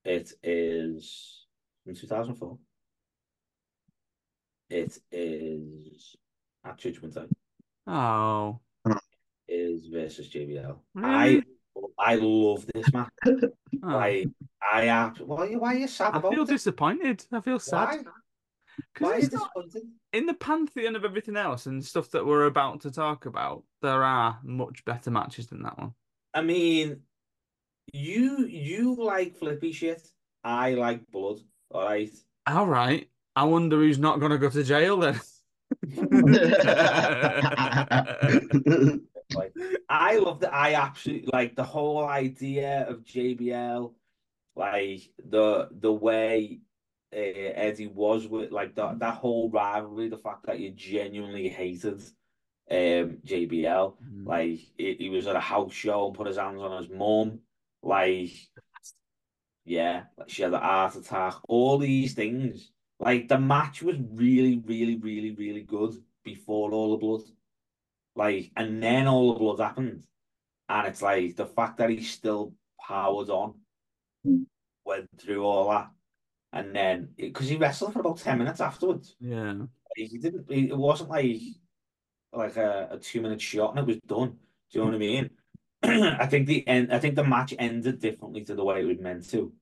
It is in 2004. It is at Judgment Day. Oh, Is versus JBL. I mm. I love this match. <laughs> Oh. Like I have. Why, why are you sad I feel it? disappointed. I feel sad. Why? Why not disappointed? in the pantheon of everything else and stuff that we're about to talk about. There are much better matches than that one. I mean, you you like flippy shit. I like blood. All right. All right. I wonder who's not going to go to jail then. <laughs> Like I love that. I absolutely like the whole idea of JBL, like the the way uh, Eddie was with like that that whole rivalry, the fact that you genuinely hated um JBL, like he, he was at a house show and put his hands on his mum, like yeah, like she had a heart attack, all these things. Like the match was really, really, really, really good before all the blood. Like, and then all the blood happened. And it's like the fact that he still powered on, Mm. went through all that. And then, because he wrestled for about 10 minutes afterwards. Yeah. He didn't, he, it wasn't like like a, a two minute shot and it was done. Do you know what I mean? <clears throat> I think the end, I think the match ended differently to the way it was meant to.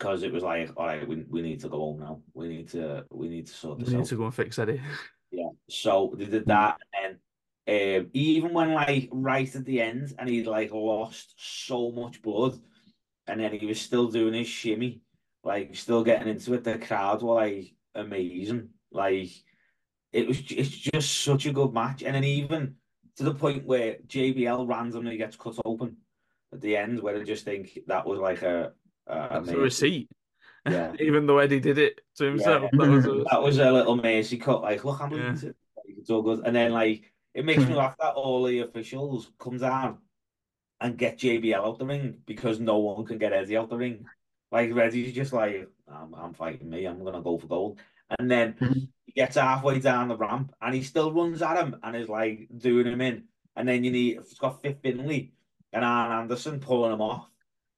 Because it was like, all right, we, we need to go home now. We need to we need to sort this out. We need out. to go and fix Eddie. Yeah. So they did that, and then um, even when like right at the end, and he like lost so much blood, and then he was still doing his shimmy, like still getting into it. The crowd were like amazing. Like it was, it's just such a good match, and then even to the point where JBL randomly gets cut open at the end, where I just think that was like a Uh, That's a amazing. receipt. <laughs> Yeah. Even though Eddie did it to himself. That was a- <laughs> That was a little mercy cut. Like, look, I'm Yeah. bleeding. It's all good. And then, like, it makes me <laughs> laugh that all the officials come down and get JBL out the ring because no one can get Eddie out the ring. Like, Eddie's just like, I'm, I'm fighting me. I'm gonna go for gold. And then Mhm. he gets halfway down the ramp and he still runs at him and is like doing him in. And then you need it's got Fit Finlay and Arn Anderson pulling him off.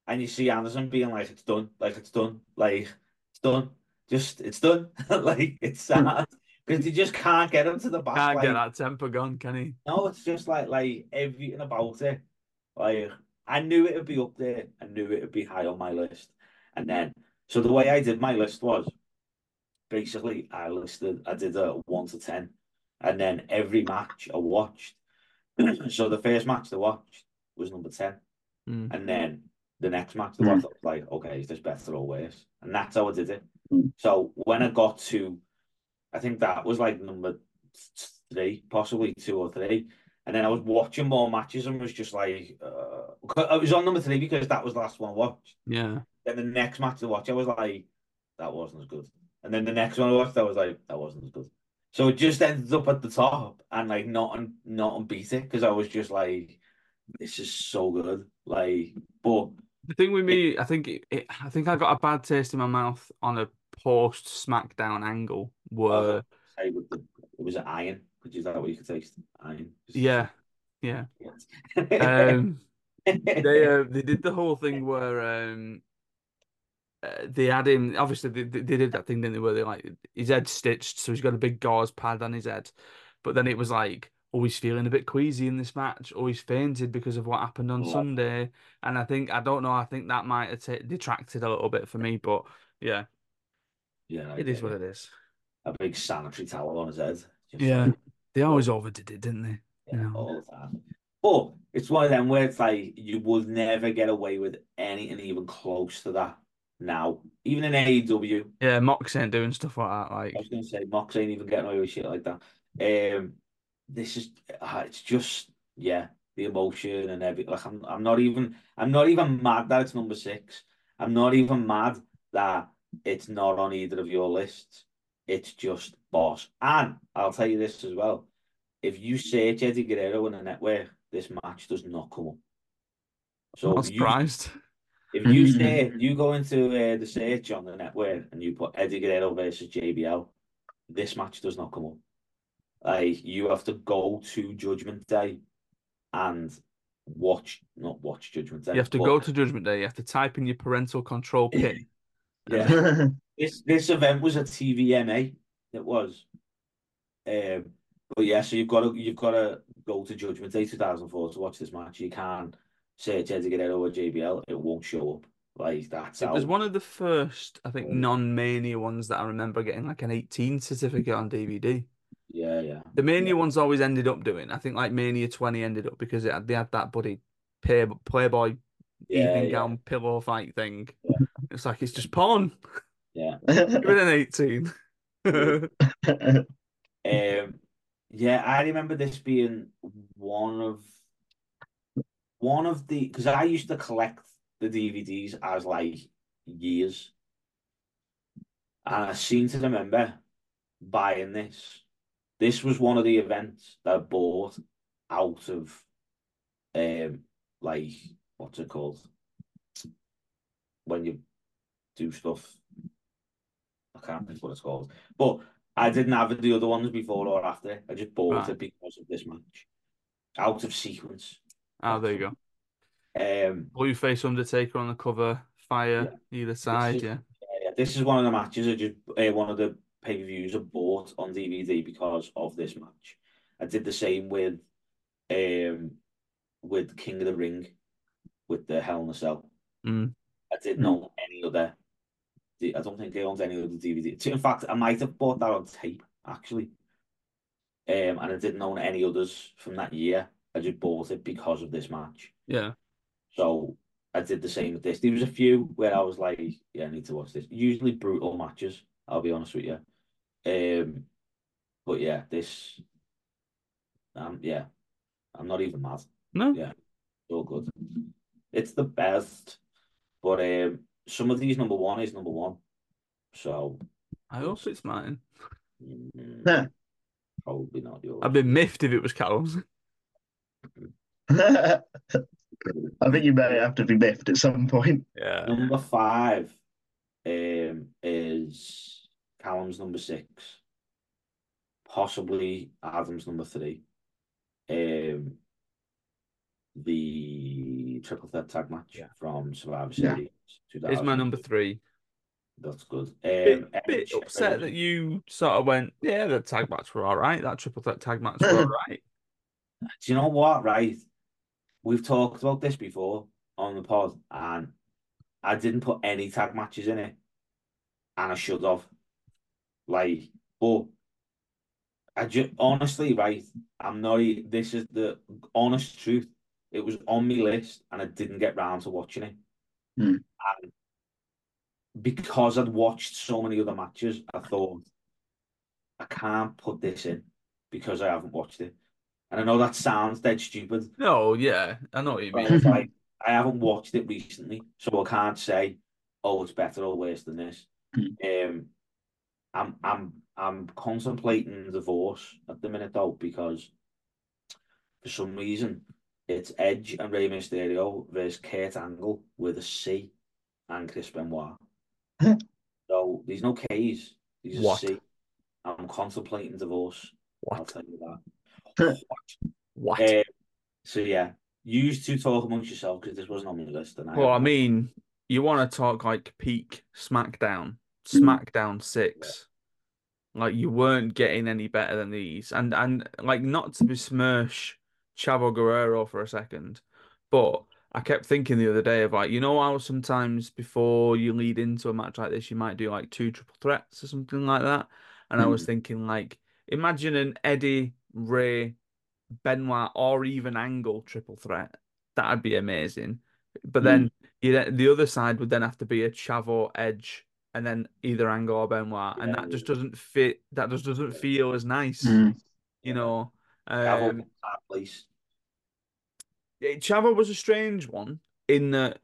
And you see Anderson being like, it's done, like it's done, like it's done. Just it's done. <laughs> like it's sad. Because they just can't get him to the back. Can't like, get that temper gone, can he? no, it's just like like everything about it. Like I knew it would be up there. I knew it would be high on my list. And then so the way I did my list was basically I listed I did a one to ten. And then every match I watched. <clears throat> so the first match I watched was number 10. Mm. And then the next match Mm. I was like, okay, is this better or worse? And that's how I did it. Mm. So when I got to I think that was like number three, possibly two or three. And then I was watching more matches and was just like, uh, I was on number three because that was the last one I watched. Yeah. Then the next match to watch, I was like, that wasn't as good. And then the next one I watched, I was like, that wasn't as good. So it just ended up at the top and like not un- not unbeat it because I was just like, this is so good. Like, but The thing with me, I think it, it, I think I got a bad taste in my mouth on a post SmackDown angle where say with the it was iron. Could you that what you could taste? Iron. yeah, yeah. um, they uh, they did the whole thing where um uh, they had him obviously they, they they did that thing didn't they where they like his head stitched so he's got a big gauze pad on his head but then it was like he's feeling a bit queasy in this match always fainted because of what happened on Yeah. Sunday and I think I don't know I think that might have ta- detracted a little bit for me but yeah yeah, it is what it. is A big sanitary towel on his head. Just yeah like, they always overdid it didn't they yeah, Yeah. all the time. But it's one of them where it's like you would never get away with anything even close to that now. Even in AEW, yeah Mox ain't doing stuff like that like I was gonna say Mox ain't even getting away with shit like that. Um, this is uh, it's just yeah, the emotion and everything. Like I'm, I'm not even, I'm not even mad that it's number six. I'm not even mad that it's not on either of your lists. It's just boss. And I'll tell you this as well: if you search Eddie Guerrero in the network, this match does not come up. So I'm not if you surprised if you say <laughs> you go into uh, the search on the network and you put Eddie Guerrero versus JBL, this match does not come up. Like you have to go to Judgment Day and watch, not watch Judgment Day. you have to but go to Judgment Day you have to type in your parental control <laughs> pin Yeah, <laughs> this this event was a TVMA. It was. Um, but yeah, so you've got to you've got to go to Judgment Day 2004 to watch this match. You can't search Eddie Guerrero or JBL; it won't show up. Like that's It how. was one of the first, I think, Mm. non-Mania ones that I remember getting like an 18 certificate on DVD. Yeah, yeah. The Mania Yeah. ones always ended up doing. I think like Mania 20 ended up because it had, they had that buddy pay, Playboy Yeah, evening yeah. gown pillow fight thing. Yeah. It's like it's just porn. Yeah. <laughs> Give it an 18. <laughs> <laughs> Um, yeah, I remember this being one of one of the because I used to collect the DVDs as like years, and I seem to remember buying this. This was one of the events that I bought out of, um, like what's it called when you do stuff. I can't think what it's called, but I didn't have the other ones before or after. I just bought Right. it because of this match, out of sequence. oh, there you go. Um, Blueface Undertaker on the cover, fire either side. is- Yeah. yeah, this is one of the matches I just uh, one of the pay per views I bought on DVD because of this match. I did the same with, um, with King of the Ring, with the Hell in a Cell. Mm. I didn't own any other. I don't think I owned any other DVD. In fact, I might have bought that on tape actually. Um, and I didn't own any others from that year. I just bought it because of this match. Yeah. So I did the same with this. There was a few where I was like, yeah, I need to watch this. Usually brutal matches, I'll be honest with you. Um, but yeah, this, um, yeah, I'm not even mad. No. Yeah. It's all good. It's the best, but um, some of these number one is number one. So I hope it's mine. mm, Yeah. probably not yours. I'd be miffed if it was Callum's. <laughs> I think you may have to be miffed at some point. Yeah. Number five um, is Callum's number six, possibly Adam's number three. Um, the triple threat tag match Yeah. from Survivor Yeah. Series. It's my number three. That's good. Um, Bit, bit Edge, upset that you sort of went, yeah, the tag match were all right. That triple threat tag match were <laughs> all right. Do you know what? Right, we've talked about this before on the pod, and I didn't put any tag matches in it, and I should have. Like, but I just honestly, right, I'm not. This is the honest truth. It was on my list, and I didn't get round to watching it. Hmm. And because I'd watched so many other matches, I thought I can't put this in because I haven't watched it. And I know that sounds dead stupid, No, yeah, I know what you mean. like I haven't watched it recently, so I can't say, oh, it's better or worse than this. Um, I'm I'm I'm contemplating divorce at the minute though because for some reason it's Edge and Rey Mysterio versus Kurt Angle with a C and Chris Benoit. <laughs> so there's no K's. There's What? a C. I'm contemplating divorce. I'll What? tell you that. <laughs> What? Uh, so yeah, you used to talk amongst yourself because this wasn't on my list. And I Well, I mean, you want to talk like peak SmackDown. Hmm. SmackDown six. Like you weren't getting any better than these, and and like not to besmirch Chavo Guerrero for a second, but I kept thinking the other day of like, you know how sometimes before you lead into a match like this, you might do like two triple threats or something like that, and I was hmm. thinking like, imagine an Eddie Rey, Benoit, or even Angle triple threat. That'd be amazing. But hmm. then you the other side would then have to be a Chavo Edge and then either Angle or Benoit, and that just doesn't fit. That just doesn't feel as nice, Mm. you know. Chavo Um, won that place. Chavo was a strange one in that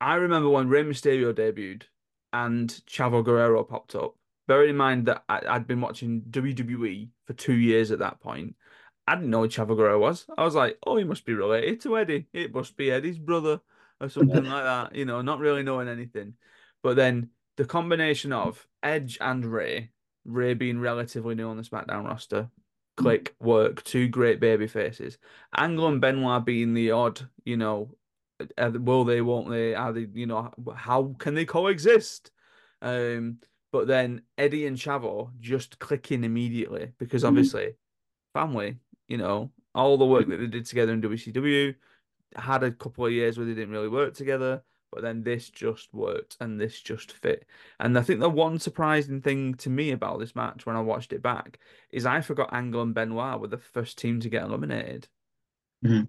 I remember when Rey Mysterio debuted and Chavo Guerrero popped up. Bearing in mind that I, I'd been watching WWE for two years at that point, I didn't know who Chavo Guerrero was. I was like, oh, he must be related to Eddie. It must be Eddie's brother or something <laughs> like that, you know, not really knowing anything. But then the combination of Edge and Rey, Rey being relatively new on the SmackDown roster, click, work, two great baby faces. Angle and Benoit being the odd, you know, uh, will they, won't they? Are they, you know, how can they coexist? Um, but then Eddie and Chavo just clicking immediately because Mhm. obviously family, you know, all the work that they did together in WCW had a couple of years where they didn't really work together, but then this just worked and this just fit. And I think the one surprising thing to me about this match when I watched it back is I forgot Angle and Benoit were the first team to get eliminated. Mhm.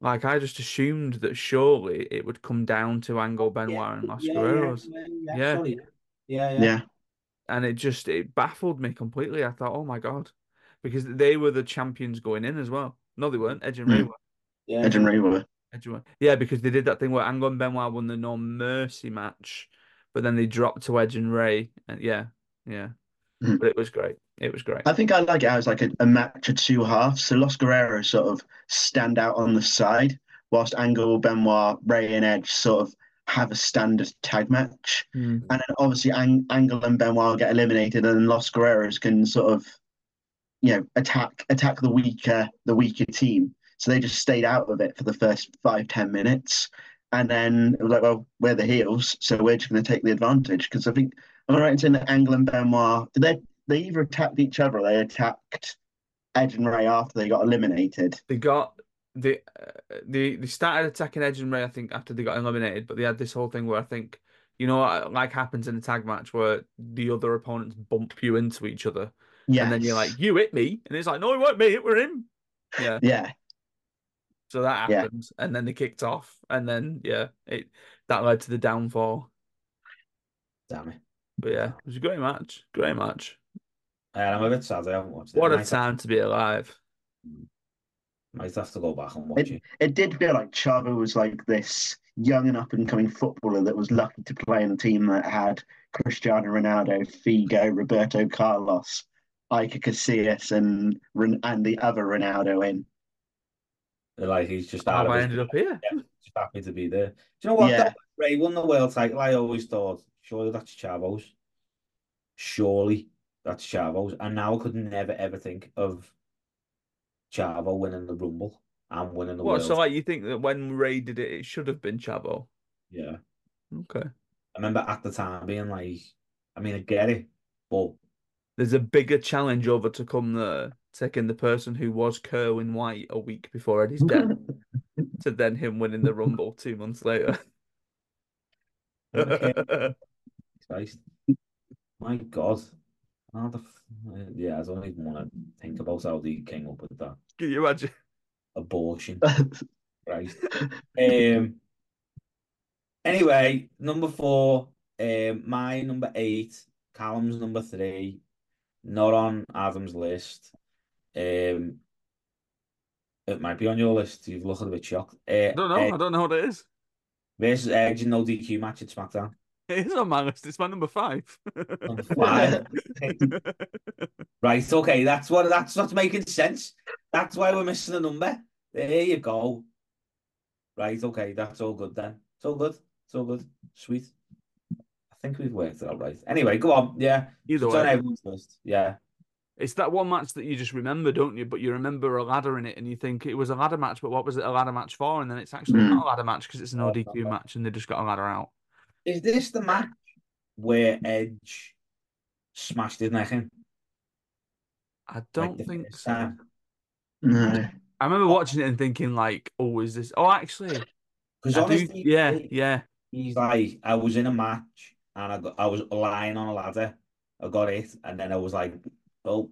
Like I just assumed that surely it would come down to Angle, Benoit, and Los yeah, Guerreros. Yeah, yeah, Yeah. yeah, yeah. Yeah. and it just it baffled me completely. I thought, oh my god, because they were the champions going in as well. No, they weren't. Edge and Rey Mm. were. yeah. Edge and Rey were. Yeah, because they did that thing where Angle and Benoit won the No Mercy match, but then they dropped to Edge and Rey, and yeah, yeah. Mm. But it was great. It was great. I think I like it as like a, a match of two halves. So Los Guerreros sort of stand out on the side, whilst Angle, Benoit, Rey, and Edge sort of have a standard tag match. Mm. And then obviously Ang- Angle and Benoit get eliminated, and Los Guerreros can sort of, you know, attack attack the weaker the weaker team. So they just stayed out of it for the first five ten minutes, and then it was like, well, we're the heels, so we're just going to take the advantage. Because I think am I right in saying that Angle and Benoit did they they either attacked each other or they attacked Edge and Rey after they got eliminated? They got they uh, they they started attacking Edge and Rey, I think, after they got eliminated. But they had this whole thing where I think you know, like happens in a tag match where the other opponents bump you into each other, Yes. and then you're like, "You hit me," and it's like, "No, it weren't me, it were him." Yeah. yeah, So that Yeah. happened, and then they kicked off, and then yeah, it that led to the downfall. Damn it. But yeah, it was a great match, great match. And I'm a bit sad I haven't watched it. What I a might, time to be alive! Hmm. might have to go back and watch it. it did feel like Chavo was like this. young and up and coming footballer that was lucky to play in a team that had Cristiano Ronaldo, Figo, Roberto Carlos, Iker Casillas, and and the other Ronaldo in. Like he's just How out of I ended up here. Yeah, just happy to be there. Do you know what? Yeah. That Rey won the world title. I always thought, surely that's Chavo's. Surely that's Chavo's. And now I could never ever think of Chavo winning the Rumble and winning the What? world. So like you think that when Rey did it, it should have been Chavo? yeah. Okay. I remember at the time being like, I mean, I get it, but There's a bigger challenge over to come there, taking the person who was Kerwin White a week before Eddie's <laughs> death to then him winning the Rumble two months later. Okay. <laughs> Christ. My God. How the f- yeah, I don't even want to think about how they came up with that. Can you imagine? Abortion. <laughs> Christ. Um. Anyway, number four. Um. My number eight. Callum's number three. Not on Adam's list. Um. It might be on your list. You've looked a bit shocked. Uh, I don't know. Edge I don't know what it is. versus Edge in no DQ match at SmackDown. It is on my list. It's my number five. Number five. <laughs> Right, okay, that's what that's not making sense. That's why we're missing a number. There you go. Right, okay, that's all good then. It's all good. It's all good. Sweet. I think we've worked it out right. Anyway, go on. Yeah, Either it's on way, everyone's list. Yeah, it's that one match that you just remember, don't you? But you remember a ladder in it, and you think it was a ladder match. But what was it a ladder match for? And then it's actually Mm. not a ladder match because it's an ODQ okay. match, and they just got a ladder out. is this the match where Edge smashed his neck in? I don't the think so. time? no. I remember watching it and thinking, like, "Oh, is this?" Oh, actually, Because I do. Yeah, yeah. he's like, I was in a match and I got, I was lying on a ladder. I got it, and then I was like, oh,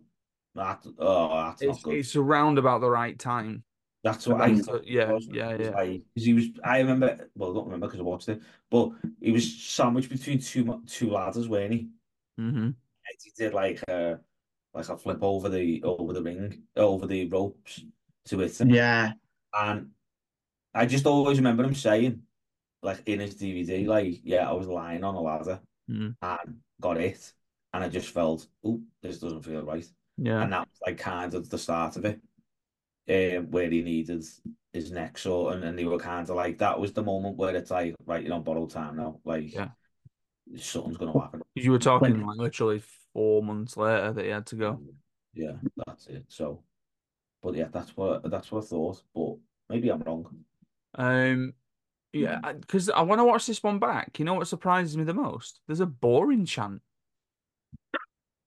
that, oh, that's It's not good. it's around about the right time. That's what I thought. yeah, yeah, yeah. like- 'cause he was. I remember. Well, I don't remember because I watched it, but he was sandwiched between two two ladders, weren't he? hmm And he did like a like a flip over the over the ring, over the ropes to hit him. Yeah. And I just always remember him saying, like in his DVD, like, yeah, I was lying on a ladder Mm. and got it, and I just felt, oh, this doesn't feel right. Yeah. and that was like kind of the start of it, um, where he needed his neck so and, and they were kind of like that was the moment where it's like right, you're on borrowed time now, like Yeah. something's gonna happen. You were talking like literally four months later that he had to go. Yeah, that's it. So, but yeah, that's what that's what I thought. But maybe I'm wrong. Um, yeah, because I want to watch this one back. You know what surprises me the most? There's a boring chant.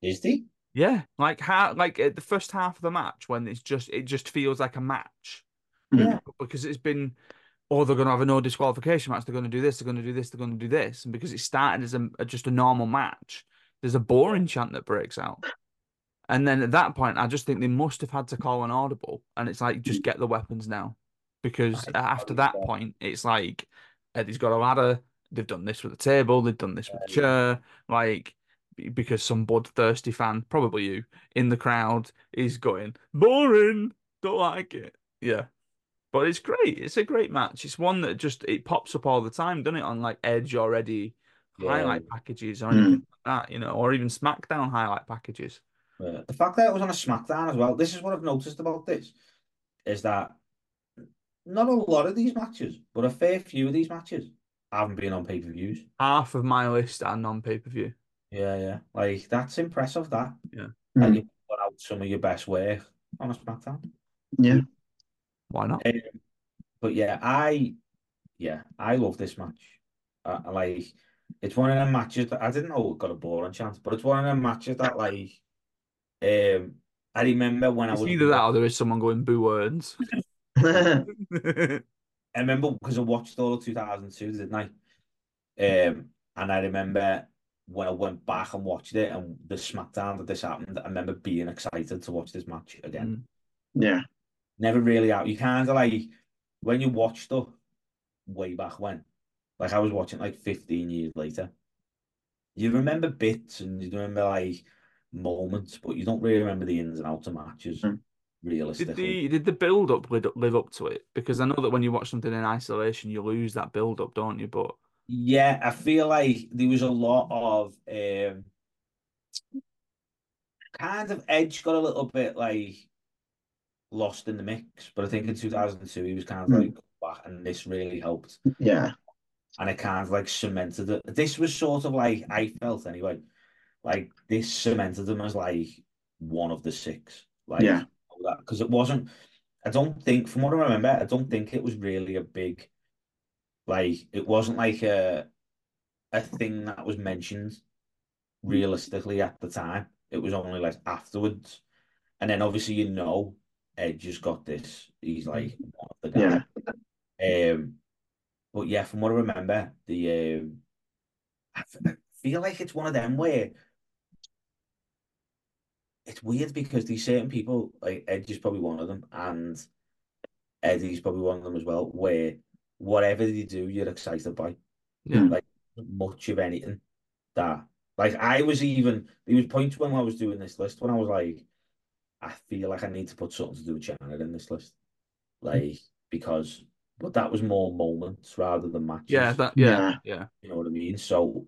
Is he? Yeah, like how like at the first half of the match when it's just it just feels like a match. Hmm. Yeah. because it's been oh they're gonna have a no disqualification match. They're gonna do this they're gonna do this they're gonna do this. And because it started as a, a- just a normal match there's a boring chant that breaks out. And then at that point I just think they must have had to call an audible. And it's like just hmm. get the weapons now. Because after that point it's like Eddie's got a ladder they've done this with the table they've done this with the Yeah, yeah. chair. Like be- because some bloodthirsty fan, probably you, in the crowd is going, boring, don't like it. Yeah. But it's great. It's a great match. It's one that just it pops up all the time, doesn't it? On like Edge already Yeah. highlight packages or Mm. anything like that, you know, or even SmackDown highlight packages. Uh, the fact that it was on a SmackDown as well. This is what I've noticed about this, is that not a lot of these matches, but a fair few of these matches haven't been on pay per views. Half of my list are non pay per view. Yeah, yeah. Like that's impressive. That Yeah. that Mm. you put out some of your best work on a SmackDown. Yeah. Why not? Um, but yeah, I yeah, I love this match. I, I like it's one of the matches that I didn't know it got a boring chance, but it's one of the matches that like um I remember when I was either that or there is someone going boo earns. <laughs> <laughs> I remember because I watched all of 2002, didn't I? Um, and I remember when I went back and watched it and the SmackDown that this happened, I remember being excited to watch this match again. Mm. yeah. Never really out. You kind of like when you watch stuff way back when, like I was watching like 15 years later, you remember bits and you remember like moments, but you don't really remember the ins and outs of matches. Mm. realistically. Did the did the build up live, live up to it? Because I know that when you watch something in isolation, you lose that build up, don't you? But Yeah, I feel like there was a lot of um kind of Edge got a little bit like lost in the mix, but I think in 2002 he was kind of Hmm. like back, and this really helped, Yeah. and it kind of like cemented it. This was sort of like I felt anyway, like this cemented them as like one of the six, like Yeah. because it wasn't. I don't think, from what I remember, I don't think it was really a big, like it wasn't like a a thing that was mentioned realistically at the time. It was only like afterwards. And then obviously you know Edge has got this. He's like one of the guys. Um but yeah, from what I remember, the um I feel like it's one of them where it's weird because these certain people, like Edge is probably one of them, and Eddie's probably one of them as well, where whatever they do, you're excited by. Yeah, like much of anything that like I was even there was points when I was doing this list when I was like I feel like I need to put something to do with Chyna in this list. Like because but that was more moments rather than matches. Yeah, that yeah, Yeah. yeah, you know what I mean? So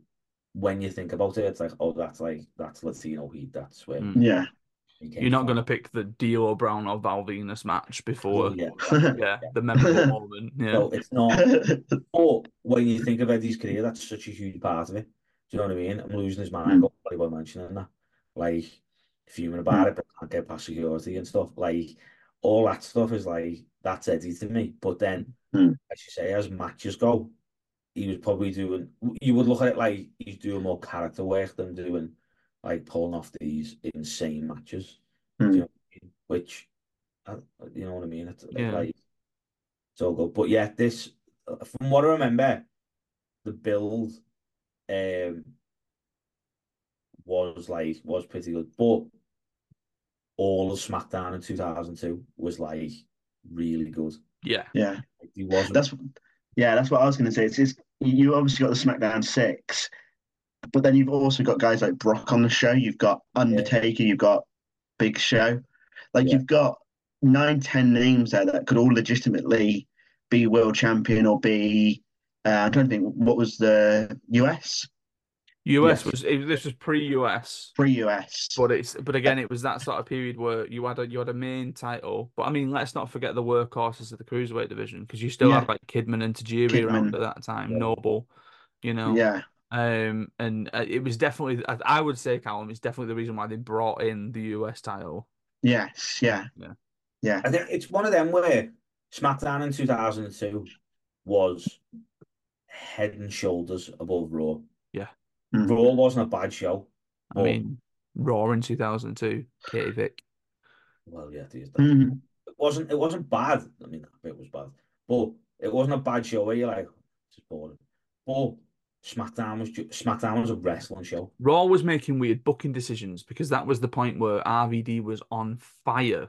when you think about it it's like oh that's like that's Latino heat that's where Mm. Yeah. You're not going to pick the D'Lo Brown or Val Venis match before, yeah <laughs> <laughs> yeah, the memorable <laughs> moment. Yeah, so it's not But when you think of Eddie's career, that's such a huge part of it. Do you know what I mean? I'm losing his mind Mm. mm. by mentioning that. Like, fuming about it, but I can't get past security and stuff. Like, all that stuff is like, that's Eddie to me. But then, Mm. as you say, as matches go, he was probably doing, you would look at it like he's doing more character work than doing, like, pulling off these insane matches. Mm. You know I mean? Which, uh, you know what I mean? It's, it's Yeah. like, it's all good. But yeah, this, from what I remember, the build um was like was pretty good, but all of SmackDown in 2002 was like really good. yeah, Yeah. Like, he wasn't That's yeah, that's what I was going to say. It's, it's you obviously got the SmackDown six, but then you've also got guys like Brock on the show. You've got Undertaker. You've got Big Show. Like Yeah. you've got nine, ten names there that could all legitimately be world champion or be. Uh, I'm trying to think. What was the US? US Yes. was this was pre-US. Pre US. But it's but again, it was that sort of period where you had a you had a main title. But I mean, let's not forget the workhorses of the cruiserweight division because you still Yeah. had like Kidman and Tajiri around at that time, Yeah. Noble, you know. Yeah. Um, and uh, it was definitely I, I would say Callum, it's definitely the reason why they brought in the US title. Yes. Yeah. Yeah. Yeah. I think it's one of them where SmackDown in 2002 was head and shoulders above Raw. Yeah. Mm. Raw wasn't a bad show. I mean, Raw in two thousand two, Katie Vick. Well, yeah, there's that. Mhm. it wasn't it wasn't bad. I mean, that bit was bad, but it wasn't a bad show where you're like, it's just boring. But SmackDown was ju- SmackDown was a wrestling show. Raw was making weird booking decisions because that was the point where RVD was on fire.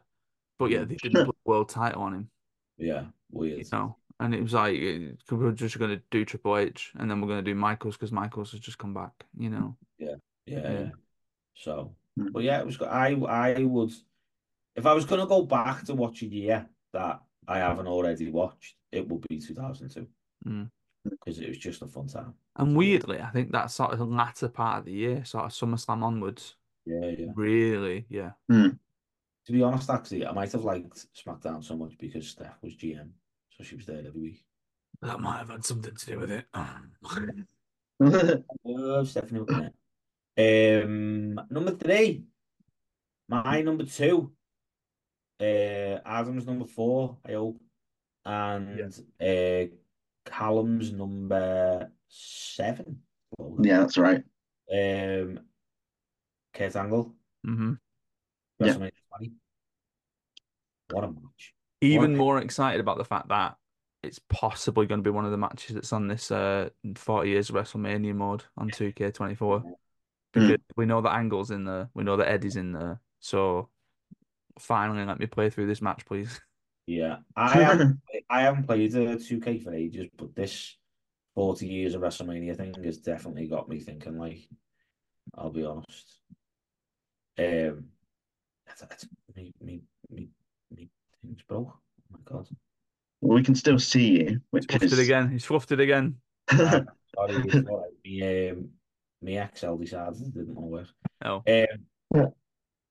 But yeah, they didn't <laughs> put the world title on him. Yeah, weird. you know. And it was like eh, we're just going to do Triple H, and then we're going to do Michaels because Michaels has just come back. You know, Yeah, Yeah. yeah. So, Mm. but yeah, it was. I I would, if I was gonna go back to watch a year that I haven't already watched, it would be 2002 Mm. Because it was just a fun time. and weirdly, I think that sort of the latter part of the year, sort of SummerSlam onwards, Yeah, yeah. really, yeah, To be honest, actually, I might have liked SmackDown so much because Steph was GM, so she was there every week. that might have had something to do with it. <laughs> <laughs> Oh, Stephanie McMahon. Um, number three. My number two. Uh, Adam's number four, I hope. And uh, Callum's number seven. yeah, that's right. Um, Kurt Angle, Mm-hmm. Yeah. What a match. Even What- more excited about the fact that it's possibly going to be one of the matches that's on this uh 40 years of WrestleMania mode on 2K24 because we know that Angle's in there, we know that Eddie's in there, so finally let me play through this match, please. <laughs> Yeah, I haven't, I haven't played uh, 2K for ages, but this 40 years of WrestleMania thing has definitely got me thinking, like, I'll be honest. Um, that's, that's me, me, me Things broke. Oh my god. Well, we can still see you, which He's is it again. He's fluffed it again. Ah, sorry, it's all right. Me, um, me XL decided it didn't want to work. Oh. Um, Yeah.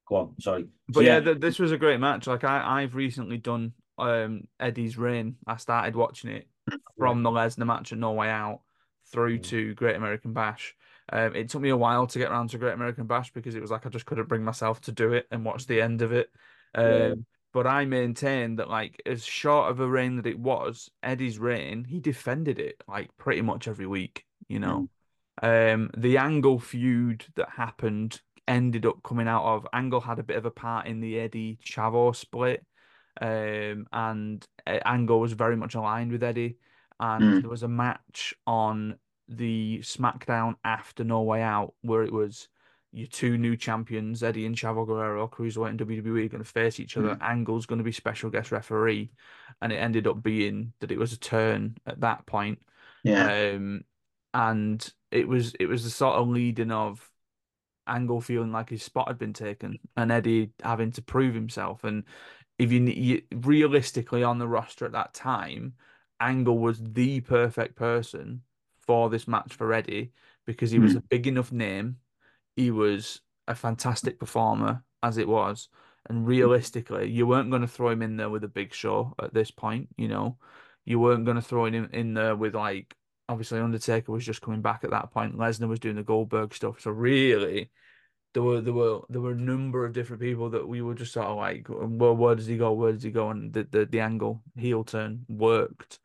go on. Sorry. But So, yeah, th- this was a great match. Like I, I've recently done um Eddie's reign. I started watching it <laughs> from the Lesnar match at No Way Out through Mm. to Great American Bash. Um, it took me a while to get around to Great American Bash because it was like I just couldn't bring myself to do it and watch the end of it. Um, Yeah. but I maintain that like as short of a reign that it was, Eddie's reign, he defended it like pretty much every week. You know, um, the Angle feud that happened ended up coming out of Angle had a bit of a part in the Eddie Chavo split, um, and uh, Angle was very much aligned with Eddie, and Mm. there was a match on the SmackDown after No Way Out where it was your two new champions, Eddie and Chavo Guerrero, Cruiserweight and WWE, are going to face each other. Angle's going to be special guest referee, and it ended up being that it was a turn at that point. yeah, Um, and it was it was the sort of leading of Angle feeling like his spot had been taken, and Eddie having to prove himself. And if you, you realistically on the roster at that time, Angle was the perfect person for this match for Eddie because he was hmm. a big enough name, he was a fantastic performer as it was, and hmm. realistically, you weren't going to throw him in there with a big show at this point. You know, you weren't going to throw him in there with like obviously Undertaker was just coming back at that point. Lesnar was doing the Goldberg stuff, so really, there were there were there were a number of different people that we were just sort of like, well, where does he go? Where does he go? And the the, the Angle heel turn worked,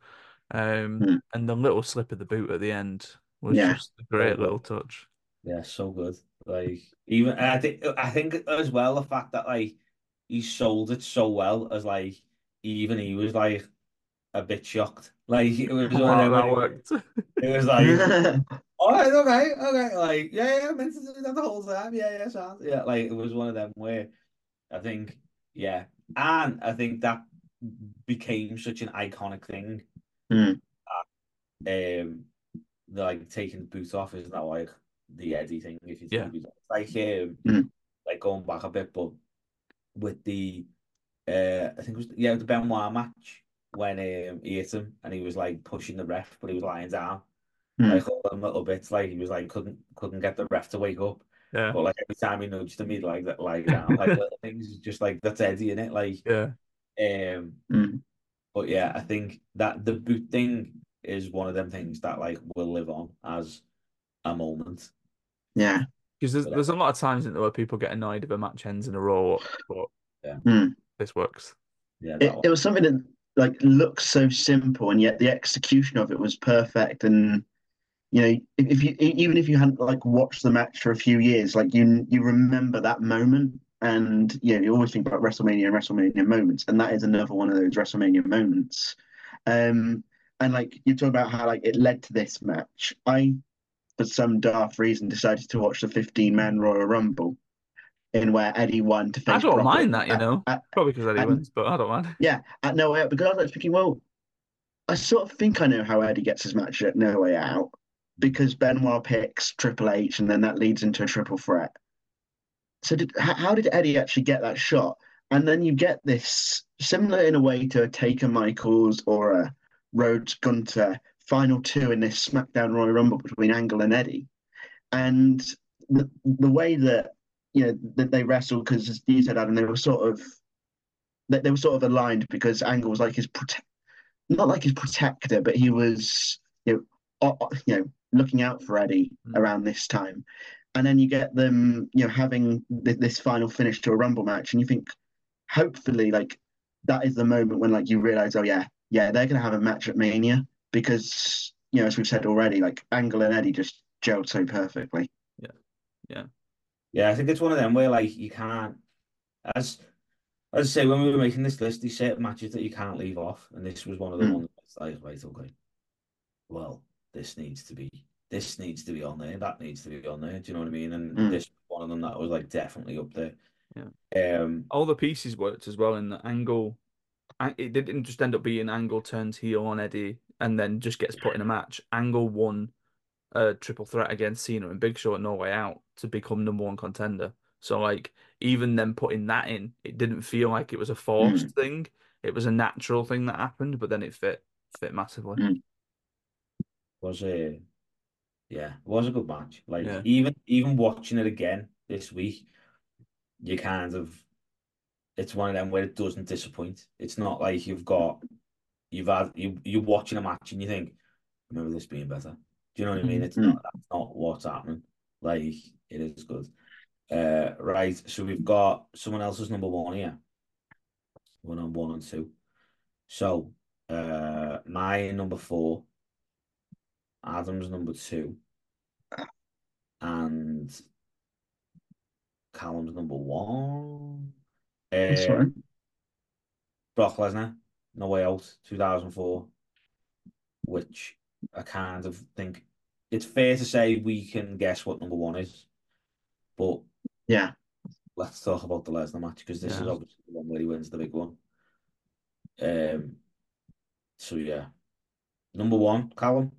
um, Hmm. and the little slip of the boot at the end was Yeah. just a great Oh, little touch. Yeah, so good. Like even I think I think as well the fact that like he sold it so well as like even he was like a bit shocked. Like it was <laughs> that worked. it was like <laughs> all right, okay, okay, like yeah, yeah, I meant to do that the whole time. Yeah, yeah, sounds yeah. Like it was one of them where I think yeah, and I think that became such an iconic thing. Mm. Um, the, like taking the boot off is now like the Eddie thing. If you Yeah. like um, Mm. like going back a bit, but with the uh, I think it was yeah the Benoit match when um, he hit him and he was like pushing the ref, but he was lying down Mm. like all them little bits. Like he was like couldn't couldn't get the ref to wake up, Yeah, but like every time he nudged him, he'd like that lie <laughs> down. Like little things, just like that's Eddie in it. Like yeah, um, Mm. but yeah, I think that the boot thing is one of them things that like will live on as a moment. yeah, because there's there's a lot of times in there where people get annoyed if a match ends in a row, but Mm. this works. Yeah, It, it was something that like looks so simple, and yet the execution of it was perfect. And you know, if, you even if you hadn't like watched the match for a few years, like you you remember that moment, and you know, you always think about WrestleMania and WrestleMania moments, and that is another one of those WrestleMania moments. Um, and like you talk about how like it led to this match. I, for some daft reason, decided to watch the 15 man Royal Rumble, in where Eddie won to face. I don't Brock mind that, you at- know, at- probably because Eddie and- wins, but I don't mind. yeah, at No Way Out because I was like thinking, well, I sort of think I know how Eddie gets his match at No Way Out because Benoit picks Triple H and then that leads into a triple threat. So did how, did Eddie actually get that shot? And then you get this similar in a way to a Taker Michaels or a Rhodes Gunther final two in this SmackDown Royal Rumble between Angle and Eddie, and the the way that you know that they wrestled because as you said Adam they were sort of they, they were sort of aligned because Angle was like his prote- not like his protector, but he was you know you know looking out for Eddie Mm. around this time, and then you get them you know having th- this final finish to a Rumble match, and you think hopefully like that is the moment when like you realize oh yeah yeah they're gonna have a match at Mania because you know as we've said already like Angle and Eddie just gelled so perfectly. Yeah, yeah, yeah. I think it's one of them where like you can't as as I say when we were making this list, there's certain matches that you can't leave off, and this was one of the Mm. ones that's like right, okay. Well, this needs to be this needs to be on there, that needs to be on there. Do you know what I mean? And Mm. this one of them that was like definitely up there. Yeah. Um All the pieces worked as well in the angle. It didn't just end up being Angle turns heel on Eddie and then just gets put in a match. Angle won a triple threat against Cena and Big Show at No Way Out to become number one contender. So like even them putting that in, it didn't feel like it was a forced Mm. thing. It was a natural thing that happened, but then it fit fit massively. Mm. Was a yeah, it was a good match. Like Yeah. even even watching it again this week, you kind of it's one of them where it doesn't disappoint. It's not like you've got you've had you you're watching a match and you think, remember this being better. Do you know what I mean? Mhm. It's not that's not what's happening. Like it is good. Uh right, so we've got someone else's number one here. One on one and two. So uh my number four Adam's number two, and Callum's number one. That's Uh, right. Brock Lesnar, No Way Out, 2004, which I kind of think it's fair to say we can guess what number one is, but Yeah. let's talk about the Lesnar match because this is obviously the one where he wins the big one. Um, so yeah, number one, Callum.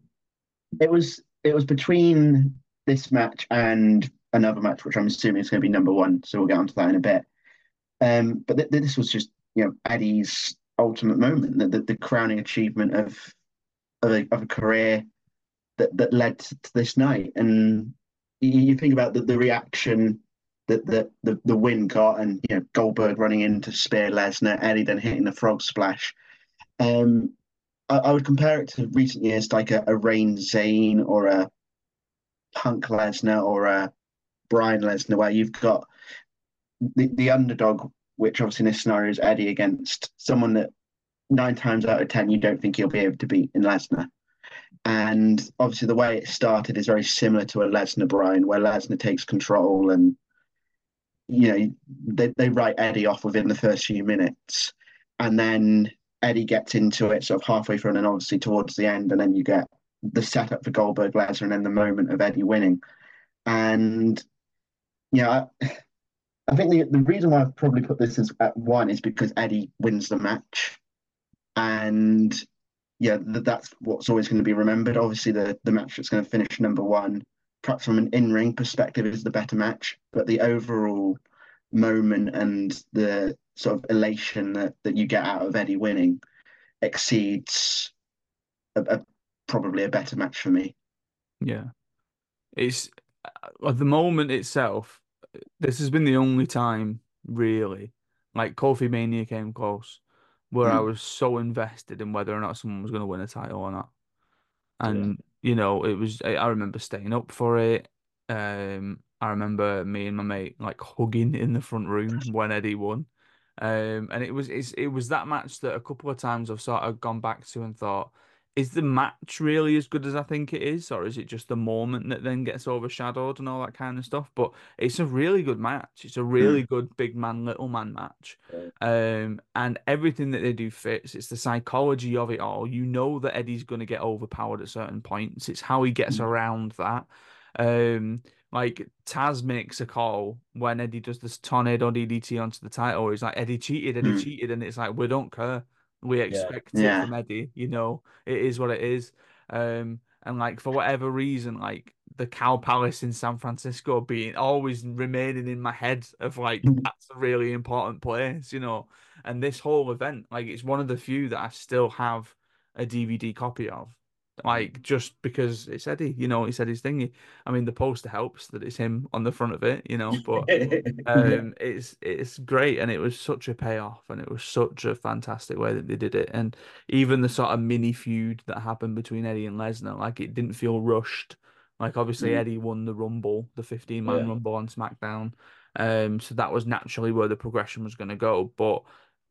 It was it was between this match and another match, which I'm assuming is going to be number one. So we'll get onto that in a bit. Um, but th this was just you know Eddie's ultimate moment, the, the, the crowning achievement of of a, of a career that that led to, this night. And you, you think about the, the reaction that the, the the win got, and you know Goldberg running in to spear Lesnar, Eddie then hitting the frog splash. Um, I, I would compare it to recent years, like a, a Reign Zayn or a Punk Lesnar or a Bryan Lesnar, where you've got the, the underdog, which obviously in this scenario is Eddie against someone that nine times out of ten you don't think he'll be able to beat in Lesnar. And obviously the way it started is very similar to a Lesnar Bryan, where Lesnar takes control and you know they, they write Eddie off within the first few minutes. And then Eddie gets into it sort of halfway through and then obviously towards the end, and then you get the setup for Goldberg Lesnar and then the moment of Eddie winning. And yeah, I, I think the, the reason why I've probably put this as at one is because Eddie wins the match. And yeah, th- that's what's always going to be remembered. Obviously, the, the match that's going to finish number one, perhaps from an in ring perspective, is the better match. But the overall moment and the sort of elation that, that you get out of Eddie winning exceeds a, a, probably a better match for me. Yeah. It's at the moment itself, this has been the only time really, like Kofi Mania came close, where I Mm. was so invested in whether or not someone was going to win a title or not. And you know, it was I I remember staying up for it. Um, I remember me and my mate like hugging in the front room when Eddie won. Um, and it was it's, it was that match that a couple of times I've sort of gone back to and thought, is the match really as good as I think it is, or is it just the moment that then gets overshadowed and all that kind of stuff? But it's a really good match. It's a really good big man, little man match. Um, and everything that they do fits. It's the psychology of it all. You know that Eddie's going to get overpowered at certain points. It's how he gets Mm. around that. Um, like Taz makes a call when Eddie does this tornado DDT onto the title. He's like, Eddie cheated, Eddie Mm. cheated, and it's like we don't care. We expect it Yeah. from Eddie. You know, it is what it is. Um, and like for whatever reason, like the Cow Palace in San Francisco being always remaining in my head of like Mhm. that's a really important place, you know. And this whole event, like it's one of the few that I still have a DVD copy of. Like just because it's Eddie, you know, he said his thing. I mean, the poster helps that it's him on the front of it, you know, <laughs> but um, it's it's great, and it was such a payoff, and it was such a fantastic way that they did it, and even the sort of mini feud that happened between Eddie and Lesnar, like it didn't feel rushed. Like obviously Mm. Eddie won the Rumble, the 15 man Yeah. Rumble on SmackDown, um, so that was naturally where the progression was going to go, but.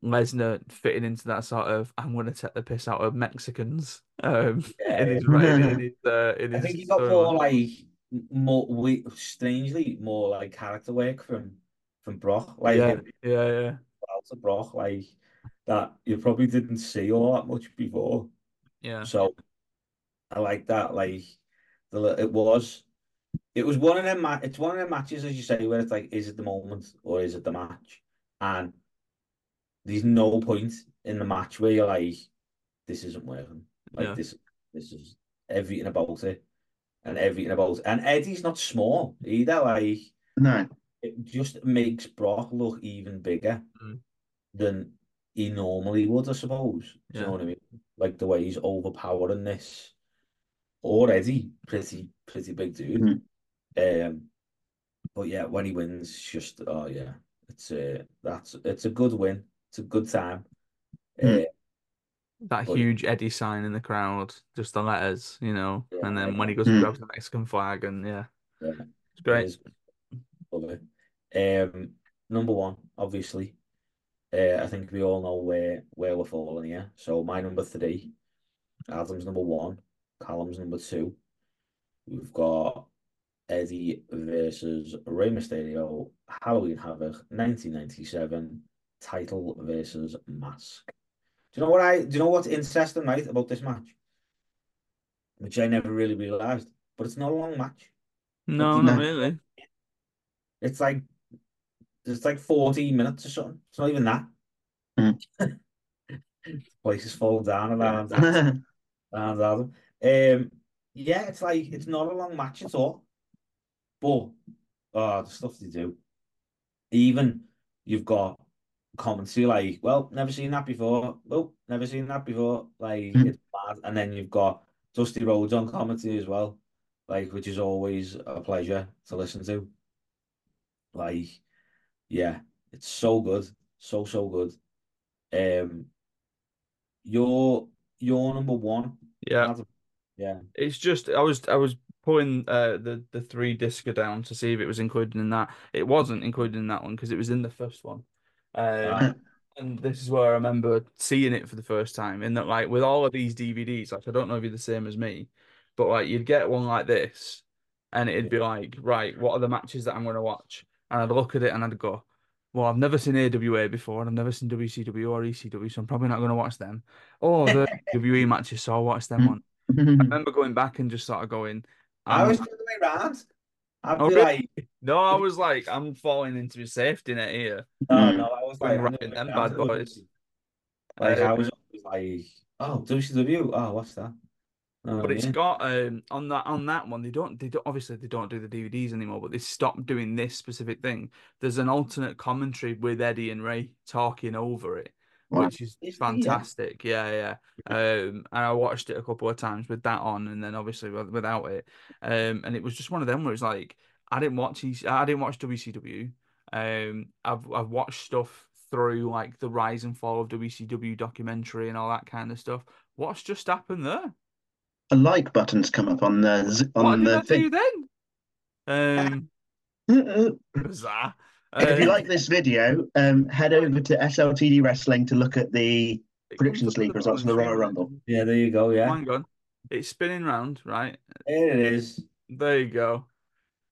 Lesnar fitting into that sort of I'm going to take the piss out of Mexicans um, Yeah, in his yeah. in, in <laughs> his uh, in I his think he got more like more we strangely more like character work from from Brock, like yeah, him yeah, yeah, out of Brock, like that you probably didn't see all that much before. yeah. So I like that. Like the it was it was one of them ma- it's one of them matches as you say where it's like is it the moment or is it the match? And there's no point in the match where you're like this isn't working. Like Yeah. this this is everything about it and everything about it. and Eddie's not small either. Like No. it just makes Brock look even bigger Mm. than he normally would, I suppose. Do you know what I mean? Like the way he's overpowering this already pretty pretty big dude. Um, but yeah, when he wins, it's just oh yeah, it's a that's it's a good win. It's a good time. Mm. Uh, That But- huge Eddie sign in the crowd, just the letters, you know, Yeah, and then yeah. when he goes and Mm. grabs the Mexican flag, and yeah, yeah. it's great. It is lovely. Um, number one, obviously. Uh, I think we all know where where we're falling here. So my number three, Adam's number one, Callum's number two. We've got Eddie versus Rey Mysterio, Halloween Havoc, 1997, title versus mask. Do you know what I do you know what's interesting, right, about this match? Which I never really realized, but it's not a long match. No, you not know- really. It's like it's like 14 minutes or something. It's not even that. <laughs> Mm. Place is falling down around Yeah. around <laughs> Adam. Um yeah, it's like it's not a long match at all. But oh the stuff they do. Even you've got commentary like, well, never seen that before. Well, never seen that before. Like Mm. it's bad. And then you've got Dusty Rhodes on commentary as well. Like, which is always a pleasure to listen to. Like, yeah, it's so good, so so good. Um, your your number one, Yeah. Yeah, it's just I was I was pulling uh the the three disco down to see if it was included in that. It wasn't included in that one because it was in the first one. Um, and this is where I remember seeing it for the first time. In that, like, with all of these DVDs, like, I don't know if you're the same as me, but like, you'd get one like this, and it'd be like, right, what are the matches that I'm going to watch? And I'd look at it and I'd go, well, I've never seen AWA before, and I've never seen WCW or ECW, so I'm probably not going to watch them. Oh, the <laughs> WWE matches, so I'll watch them one. I <laughs> remember going back and just sort of going, I was the other way around. I'd Oh, be really? like, no, I was like, I'm falling into a safety net here. no, Mm. no, I was like, right I'm the them bad boys. Like, I was always like, oh, WCW, oh, what's that? Know what But I it's mean? got um on that on that one they don't they don't obviously they don't do the DVDs anymore, but they stopped doing this specific thing. There's an alternate commentary with Eddie and Rey talking over it, Wow. Which is Is there, yeah? fantastic. Yeah, yeah. Um, and I watched it a couple of times with that on, and then obviously without it. Um, and it was just one of them where it's like I didn't watch EC I didn't watch WCW. Um, I've I've watched stuff through like the rise and fall of WCW documentary and all that kind of stuff. What's just happened there? A like button's come up on the z- What on did I the thing. do then? Um, <laughs> if you Um, like this video, um, head over to SLTD Wrestling to look at the predictions league results for the Royal. Rumble. Yeah, there you go, yeah. Hang on, it's spinning round, right? There it is. There you go.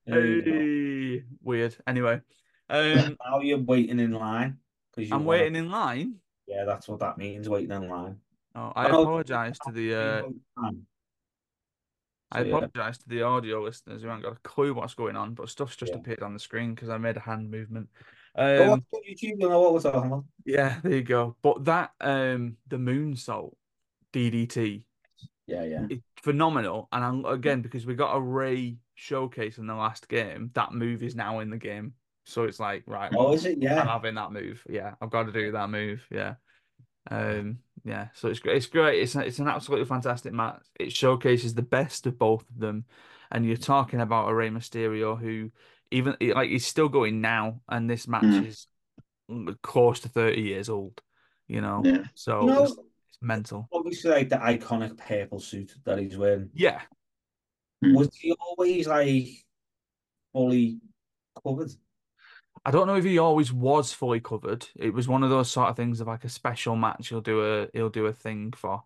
There you go. Hey, weird. Anyway, um, <laughs> Now you're waiting in line. Because you I'm wanna- waiting in line. Yeah, that's what that means, waiting in line. Oh, I Oh, apologize to the uh, I yeah. apologize to the audio listeners who haven't got a clue what's going on, but stuff's just Yeah. appeared on the screen because I made a hand movement. Um, on YouTube, know what talking about. yeah, there you go. But that um, the moonsault DDT Yeah, yeah. it's phenomenal. And I'm, again, because we got a Rey showcase in the last game, that move is now in the game. So it's like, right, Oh, well, is it? Yeah. I'm having that move. Yeah, I've got to do that move. Yeah. Um, yeah, so it's great. It's great. It's it's an absolutely fantastic match. It showcases the best of both of them, and you're talking about a Rey Mysterio who, even like, he's still going now, and this match Mm. is close to thirty years old. You know, Yeah. so know, it's, it's mental. obviously, like the iconic purple suit that he's wearing. Yeah, Mm. Was he always like fully covered? I don't know if he always was fully covered. It was one of those sort of things of like a special match. He'll do a he'll do a thing for.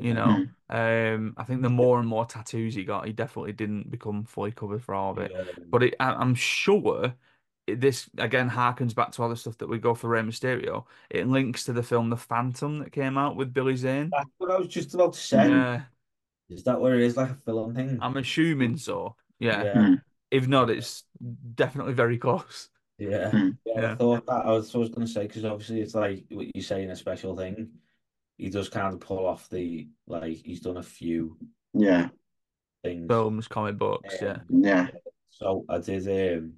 you know. <laughs> Um, I think the more and more tattoos he got, he definitely didn't become fully covered for all of it. But it, I, I'm sure this again harkens back to all the stuff that we go for Rey Mysterio. It links to the film The Phantom that came out with Billy Zane. That's what I was just about to say. Yeah, Is that where it is like a film thing? I'm assuming so. Yeah. Yeah. If not, it's definitely very close. Yeah. Mm. Yeah, I thought that. I was, I was going to say, because obviously it's like what you're saying, a special thing. He does kind of pull off the, like, he's done a few Yeah. things. Films, comic books. Yeah. Um, Yeah. So I did, um,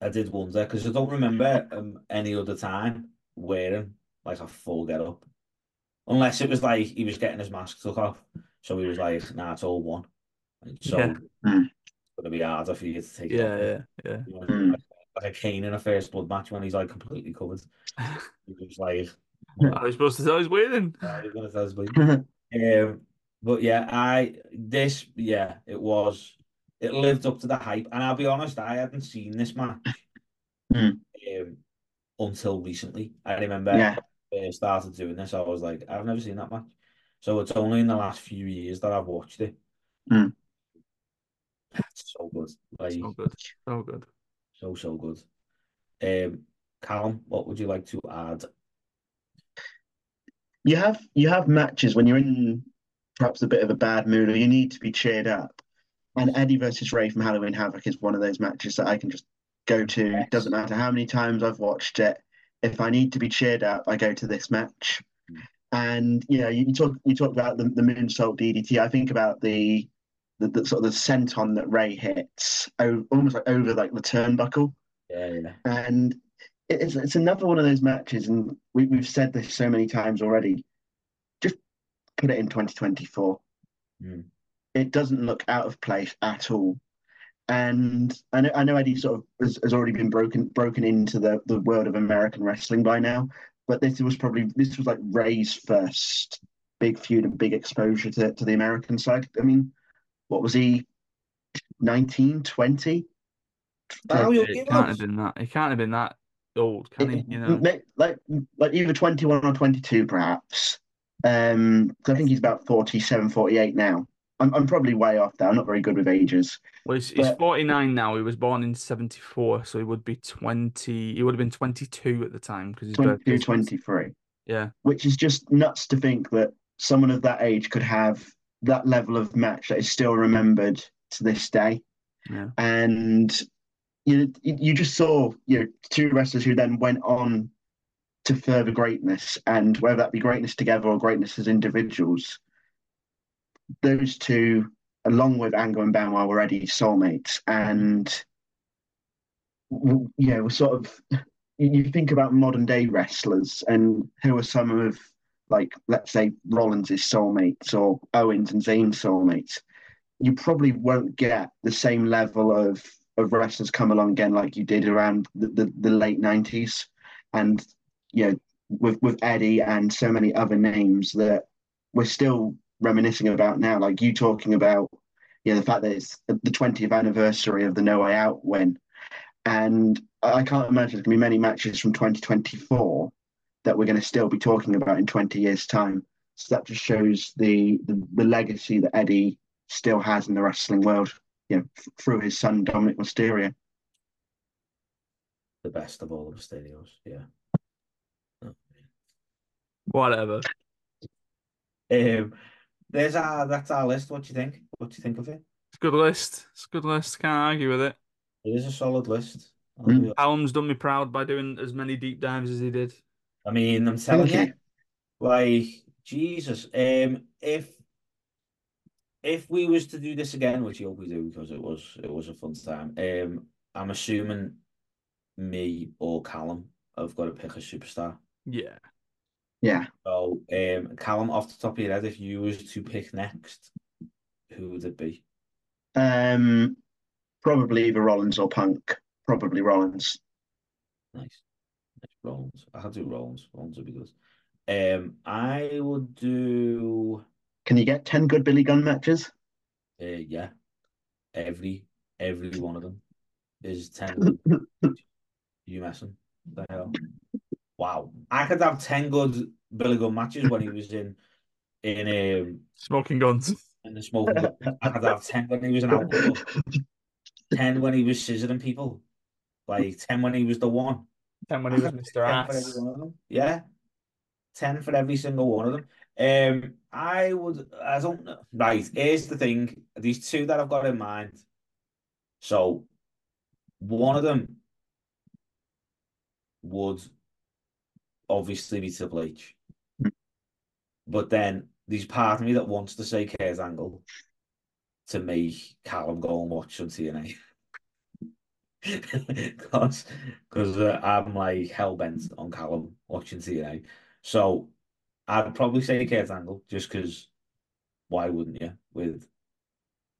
I did wonder because I don't remember um, any other time wearing like a full get up, unless it was like he was getting his mask took off, so he was like, "Nah, it's all one." And so Yeah. Mm. it's gonna be harder for you to take it Yeah, off. yeah, yeah. You know, Mm. Like, like a Kane in a first blood match when he's like completely covered. <laughs> He was like, I was supposed to tell he's waiting. "Ah, he's gonna tell us bleeding." <laughs> Um, but yeah, I this yeah, it was it lived up to the hype, and I'll be honest, I hadn't seen this match Hmm. um, until recently. I remember Yeah. I started doing this, I was like, I've never seen that match, so it's only in the last few years that I've watched it. It's so good, like So good. So good. So so good. Um, Callum, what would you like to add? You have you have matches when you're in perhaps a bit of a bad mood or you need to be cheered up. And Eddie versus Rey from Halloween Havoc is one of those matches that I can just go to. Yes. Doesn't matter how many times I've watched it. If I need to be cheered up, I go to this match. Mm. And you know, you talk you talk about the, the moonsault DDT. I think about the the, the sort of the senton that Rey hits, almost like over like the turnbuckle. Yeah, yeah. And it's it's another one of those matches, and we, we've said this so many times already. Just put it in 2024. Mm. It doesn't look out of place at all. And I know, I know Eddie sort of has, has already been broken broken into the, the world of American wrestling by now, but this was probably this was like Rey's first big feud and big exposure to, to the American side. I mean, what was he? 19, 20? Oh, you- It can't have been that. He can't have been that old, can he? You know. Like like either 21 or 22 perhaps um 'cause i think he's about 47 48 now I'm, I'm probably way off there i'm not very good with ages Well, he's, he's 49 now. He was born in 74, so he would be 20. He would have been 22 at the time because his 22 23 Yeah. which is just nuts to think that someone of that age could have that level of match that is still remembered to this day. Yeah. and you you just saw you know two wrestlers who then went on to further greatness. And whether that be greatness together or greatness as individuals those two along with Angle and Benoit were already soulmates. And you know sort of <laughs> you think about modern day wrestlers and who are some of like let's say Rollins' soulmates or Owens and Zayn's soulmates you probably won't get the same level of of wrestlers come along again like you did around the, the, the late 90s and you know with with Eddie and so many other names that we're still reminiscing about now like you talking about you know the fact that it's the 20th anniversary of the No Way Out win. And I can't imagine there's to be many matches from 2024 that we're going to still be talking about in 20 years time so that just shows the the, the legacy that Eddie still has in the wrestling world you know, f- through his son Dominik Mysterio. the best of all the Mysterios. Yeah. Whatever. Um, there's our that's our list. What do you think? What do you think of it? It's a good list. It's a good list. Can't argue with it. It is a solid list. I'll Mm. be- done me proud by doing as many deep dives as he did. I mean, I'm telling Thank you, like Jesus. Um, if if we was to do this again, which I hope we do because it was it was a fun time. Um, I'm assuming me or Callum have got to pick a superstar. Yeah. Yeah. So, um, Callum, off the top of your head, if you was to pick next, who would it be? Um, probably either Rollins or Punk. Probably Rollins. Nice. Nice. Rollins. I could do Rollins. Rollins would be good. Um, I would do Can you get 10 good Billy Gunn matches? uh, yeah. Every every one of them is ten. <laughs> you messing? The hell? Wow. I could have ten good Billy Gunn matches when he was in in um Smoking Gunns. in the smoking gun. I could have ten when he was in alcohol. <laughs> Ten when he was scissoring people. Like ten when he was the one. And when he was Mr. <laughs> 10 for every Ass. one of them. Yeah. 10 for every single one of them. Um, I would, I don't know. Right, here's the thing. These two that I've got in mind. So, one of them would obviously be Triple H. But then there's part of me that wants to say Kurt Angle to make Callum go and watch some TNA. <laughs> <laughs> because because uh, I'm like hell bent on Callum watching TNA. So I'd probably say Kurt Angle just because why wouldn't you with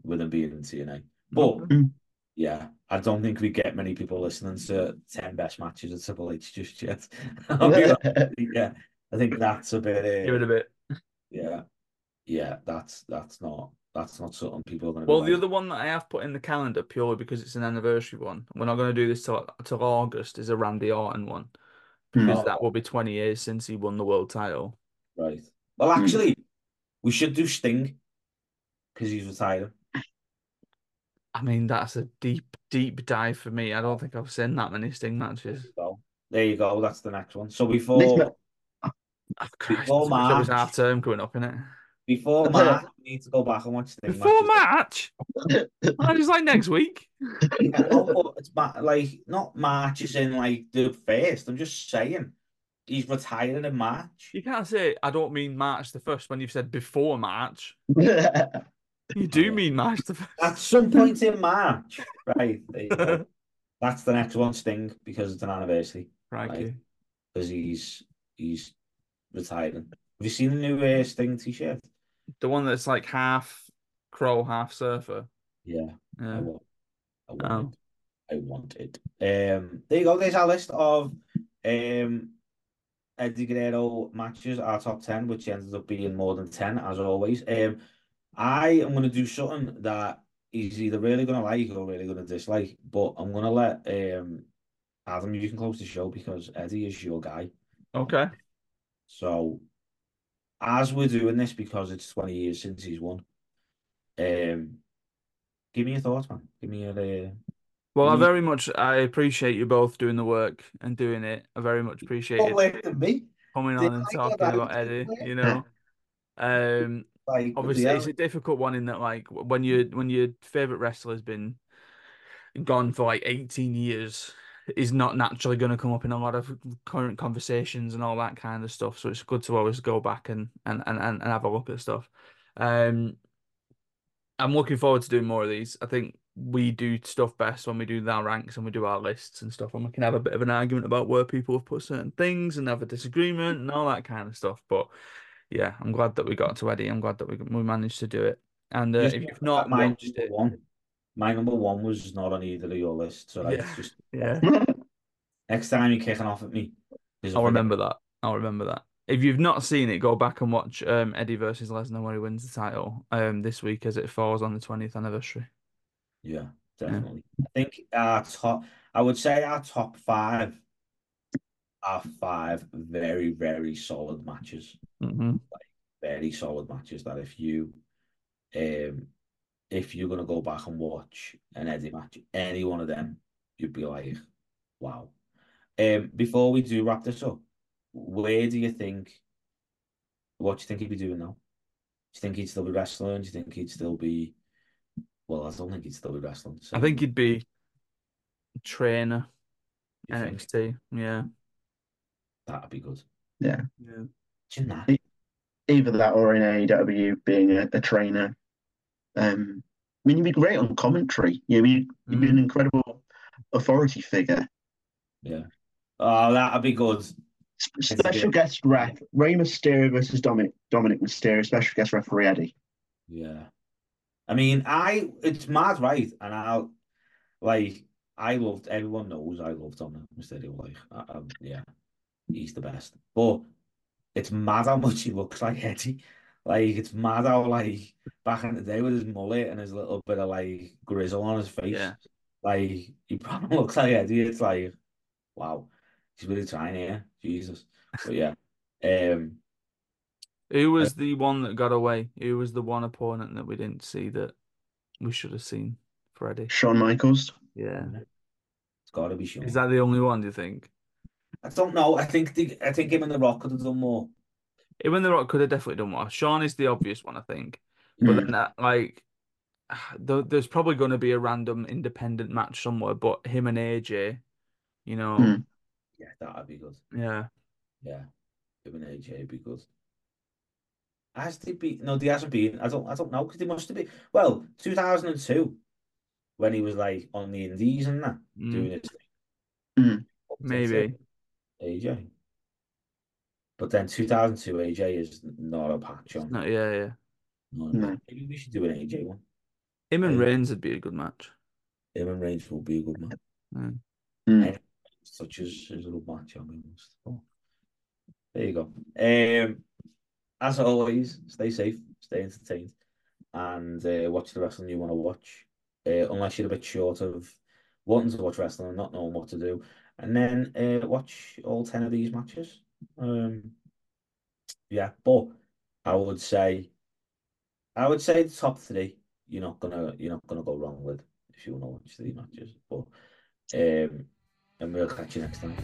with him being in TNA? But Mm. yeah, I don't think we get many people listening to 10 best matches at Triple H just yet. <laughs> I'll be honest. <laughs> yeah, I think that's a bit uh, Give it a bit. yeah. Yeah, that's that's not that's not something people are gonna Well, the like, other one that I have put in the calendar purely because it's an anniversary one. We're not going to do this till till August. Is a Randy Orton one because Hmm. that will be twenty years since he won the world title. right. Well Hmm. actually we should do Sting because he's retiring. I mean, that's a deep, deep dive for me. I don't think I've seen that many Sting matches. So there you go, that's the next one. So This before ma- Oh, Christ, Before so it's March. half term coming up, isn't it? Before March, we need to go back and watch Sting Before matches. <laughs> match, oh, it's like next week. Yeah, no, it's ma- like not March is in like the first. I'm just saying he's retiring in March. You can't say I don't mean March the first when you've said before March. <laughs> You do mean March the first. At some point in March, <laughs> right? There you go. That's the next one, Sting, because it's an anniversary. Right. Because he's he's retiring. Have you seen the new uh, Sting T-shirt? The one that's like half crow, half surfer. Yeah, I want. I want Oh. it. I want it. Um, there you go. There's our list of um Eddie Guerrero matches, our top ten, which ended up being more than ten as always. Um, I am going to do something that he's either really going to like or really going to dislike, but I'm going to let um Adam, you can close the show because Eddie is your guy. Okay. So, as we're doing this because it's 20 years since he's won, um, give me your thoughts, man. Give me your uh, Well, I very much I appreciate you both doing the work and doing it. I very much appreciate More you work than me. coming Did on and I talking about Eddie. it? You know, <laughs> um, Like obviously the it's a difficult one in that like when you when your favorite wrestler's been gone for like 18 years is not naturally going to come up in a lot of current conversations and all that kind of stuff so it's good to always go back and and and, and have a look at stuff um i'm looking forward to doing more of these i think we do stuff best when we do our ranks and we do our lists and stuff and we can have a bit of an argument about where people have put certain things and have a disagreement and all that kind of stuff but yeah, I'm glad that we got to Eddie. I'm glad that we we managed to do it. And uh, if you've not watched it, one, my number one was not on either of your lists. So like, Yeah. just yeah, <laughs> next time you're kicking off at me, I'll remember that. I'll remember that. If you've not seen it, go back and watch um, Eddie versus Lesnar where he wins the title um, this week as it falls on the 20th anniversary. Yeah, definitely. I think our top, I would say our top five are five very, very solid matches. hmm Very solid matches that if you, um, if you're gonna go back and watch an Eddie match, any one of them, you'd be like, wow. Um, before we do wrap this up, where do you think, what do you think he'd be doing now? Do you think he'd still be wrestling? Do you think he'd still be, well, I don't think he'd still be wrestling. I think he'd be trainer You think NXT. Yeah. that'd be good. Yeah. Imagine that. Either that or in AEW being a, a trainer. Um, I mean, you'd be great on commentary. You'd be, you'd be an incredible authority figure. Yeah. Oh, that'd be good. Special guest ref Rey Mysterio versus Dominik Dominik Mysterio. Special guest referee Eddie. Yeah. I mean, I it's mad, right? And I'll like I loved everyone knows I loved Dominik Mysterio. Like, I, I, yeah, he's the best. But it's mad how much he looks like Eddie. Like, it's mad how like back in the day with his mullet and his little bit of like grizzle on his face. Yeah. Like he <laughs> probably looks like Eddie. It's like, wow, he's really trying here. Jesus. But yeah. Um Who was the one that got away? Who was the one opponent that we didn't see that we should have seen for Eddie? Shawn Michaels. Yeah. it's gotta be Shawn. Is that the only one, do you think? I don't know. I think the, I think him and the Rock could have done more. Even The Rock could have definitely done more. Shawn is the obvious one, I think. But Mm. then that, like, <sighs> th- there's probably going to be a random independent match somewhere, but him and AJ, you know, Mm. Yeah, that'd be good. yeah. Yeah, him and AJ would be good. Has they been? No, they hasn't been. I don't. I don't know because they must have been. Well, two thousand and two. when he was like on the Indies and that Mm. doing his thing. Mm. Maybe. AJ. But then 2002 AJ is not a patch on. No, yeah, yeah. Not No. Maybe we should do an AJ one. Him and Yeah. Reigns would be a good match. Him and Reigns will be a good man. Mm. Mm. Such as his little match on honest. Oh. There you go. Um, as always, stay safe, stay entertained, and uh, watch the wrestling you want to watch. Uh, unless you're a bit short of wanting to watch wrestling and not knowing what to do, and then uh, watch all ten of these matches. Um, yeah, but I would say, I would say the top three. You're not gonna, you're not gonna go wrong with if you want to watch these matches. But um, and we'll catch you next time.